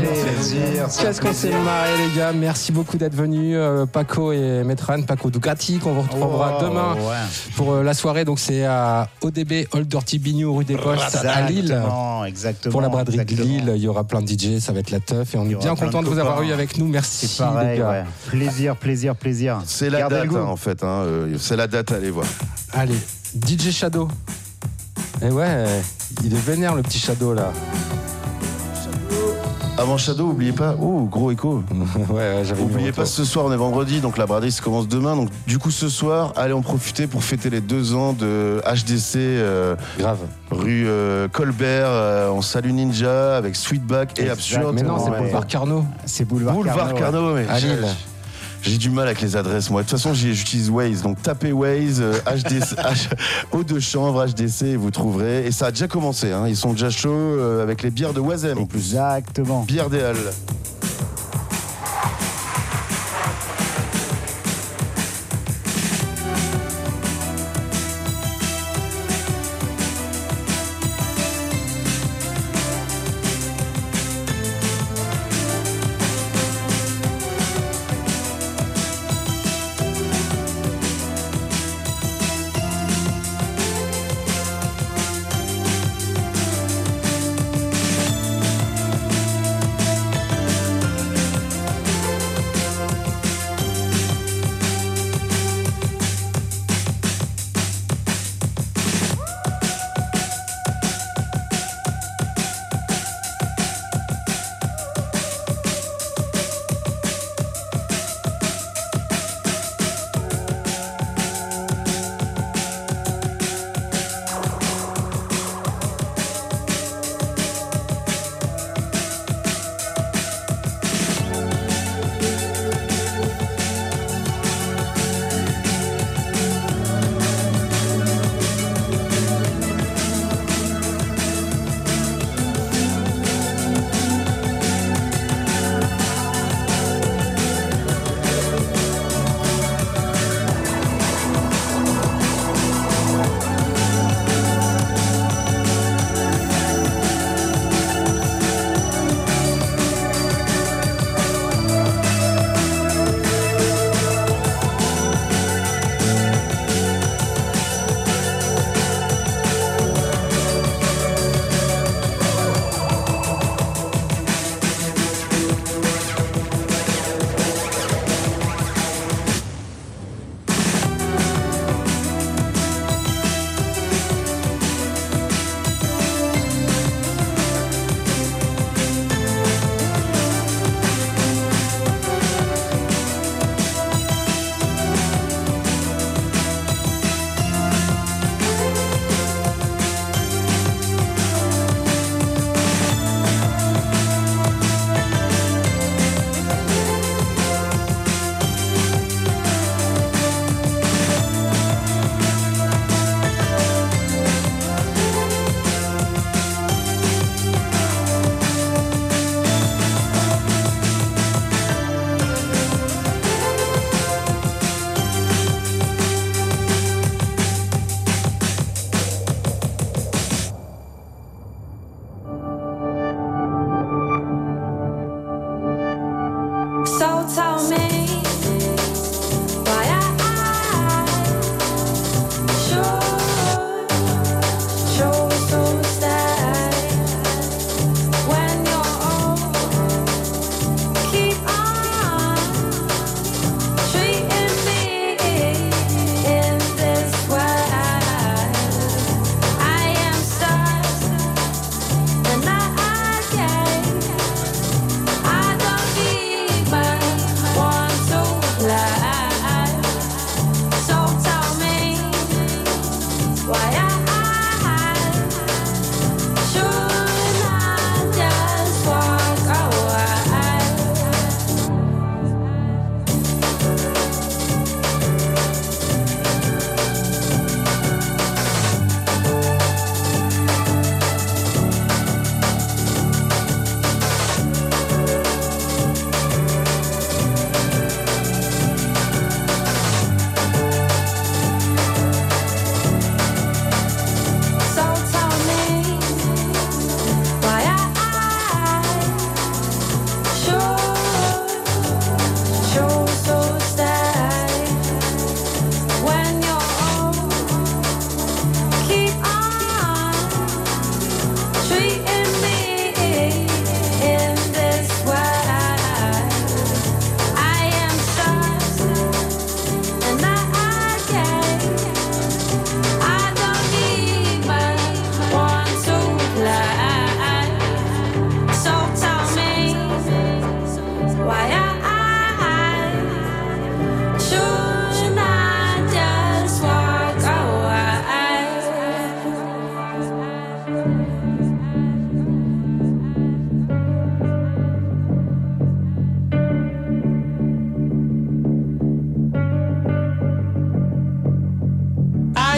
Qu'est-ce qu'on s'est marré les gars. Merci beaucoup d'être venus. Euh, Paco et Metran, Paco Ducati qu'on vous retrouvera Oh, demain ouais. pour euh, la soirée. Donc c'est à ODB Old Dirty Bignou rue des Postes à Lille. Exactement, exactement. Pour la braderie de. Lille, il y aura plein de DJ, ça va être la teuf et on est bien content de de vous avoir eu avec nous. Merci pareil, les gars. ouais. Plaisir, plaisir, plaisir. C'est la Gardez date, hein, en fait. hein, euh, c'est la date, allez voir. Allez, DJ Shadow. Et ouais, il est vénère le petit Shadow là. Avant Shadow, oubliez pas. Oh, gros écho. ouais, ouais, j'avais Oubliez pas, ce soir, on est vendredi, donc la braderie se commence demain. Donc, du coup, ce soir, allez en profiter pour fêter les deux ans de HDC. euh, Grave. Rue euh, Colbert. euh, on salue Ninja avec Sweetback et. Absurde. Mais non, c'est Ouais. Boulevard Carnot. C'est Boulevard, Boulevard Carnot, mais À j'ai- Lille. J'ai du mal avec les adresses, moi. De toute façon, j'utilise Waze. Donc, tapez Waze, euh, HDC, H- eau de chanvre, HDC, et vous trouverez. Et ça a déjà commencé. hein. Ils sont déjà chauds euh, avec les bières de Wazem, en plus. Exactement. Bière des Halles.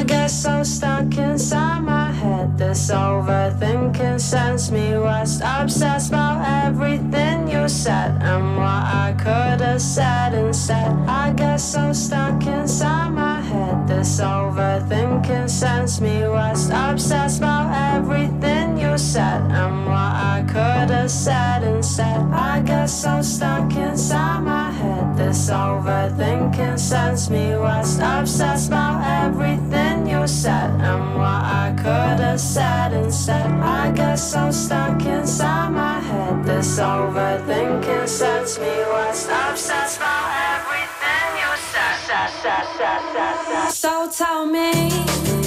I guess I'm stuck inside my head. This overthinking sends me west. Obsessed about everything you said and what I could have said instead. I guess I'm stuck inside my head. This overthinking sends me west. Obsessed about everything you said and what I could have said instead. I guess I'm stuck inside my this overthinking sends me west. Obsessed by everything you said and what I could have said instead. I guess I'm stuck inside my head. This overthinking sends me west. Obsessed by everything you said. So tell me.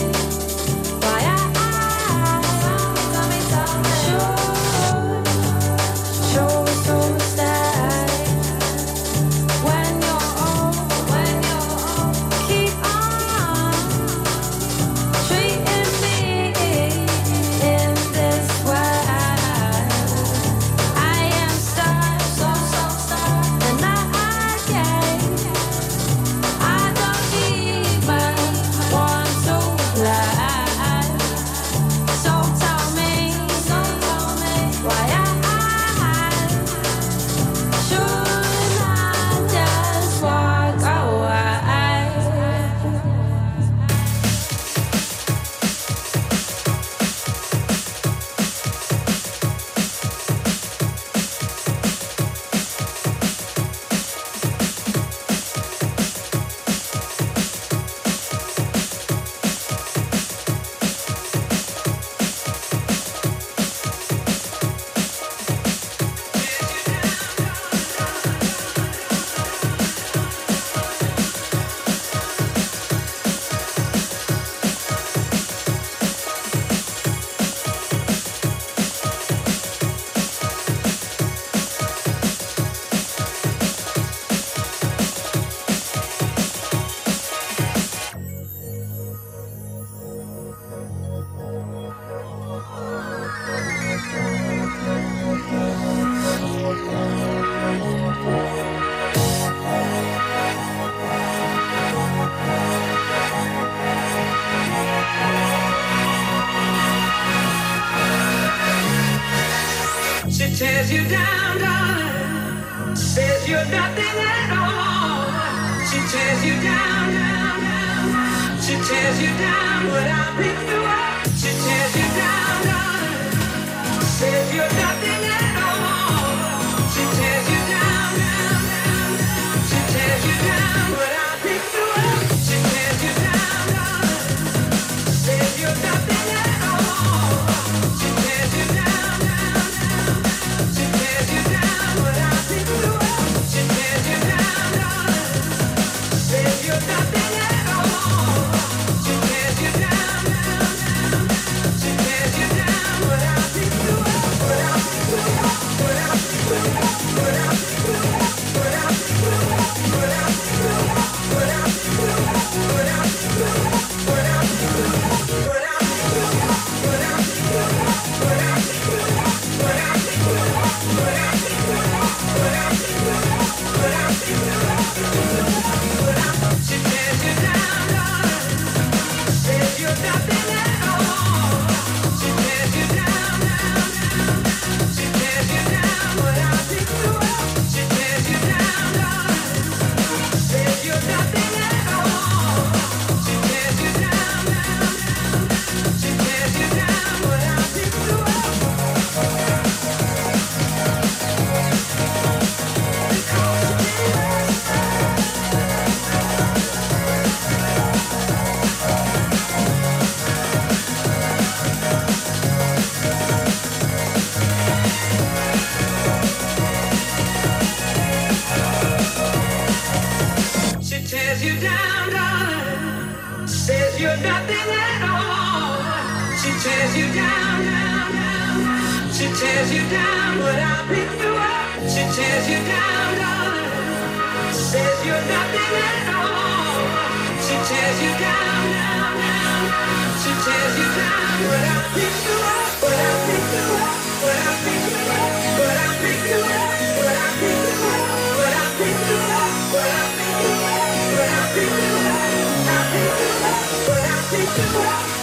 nothing. Rock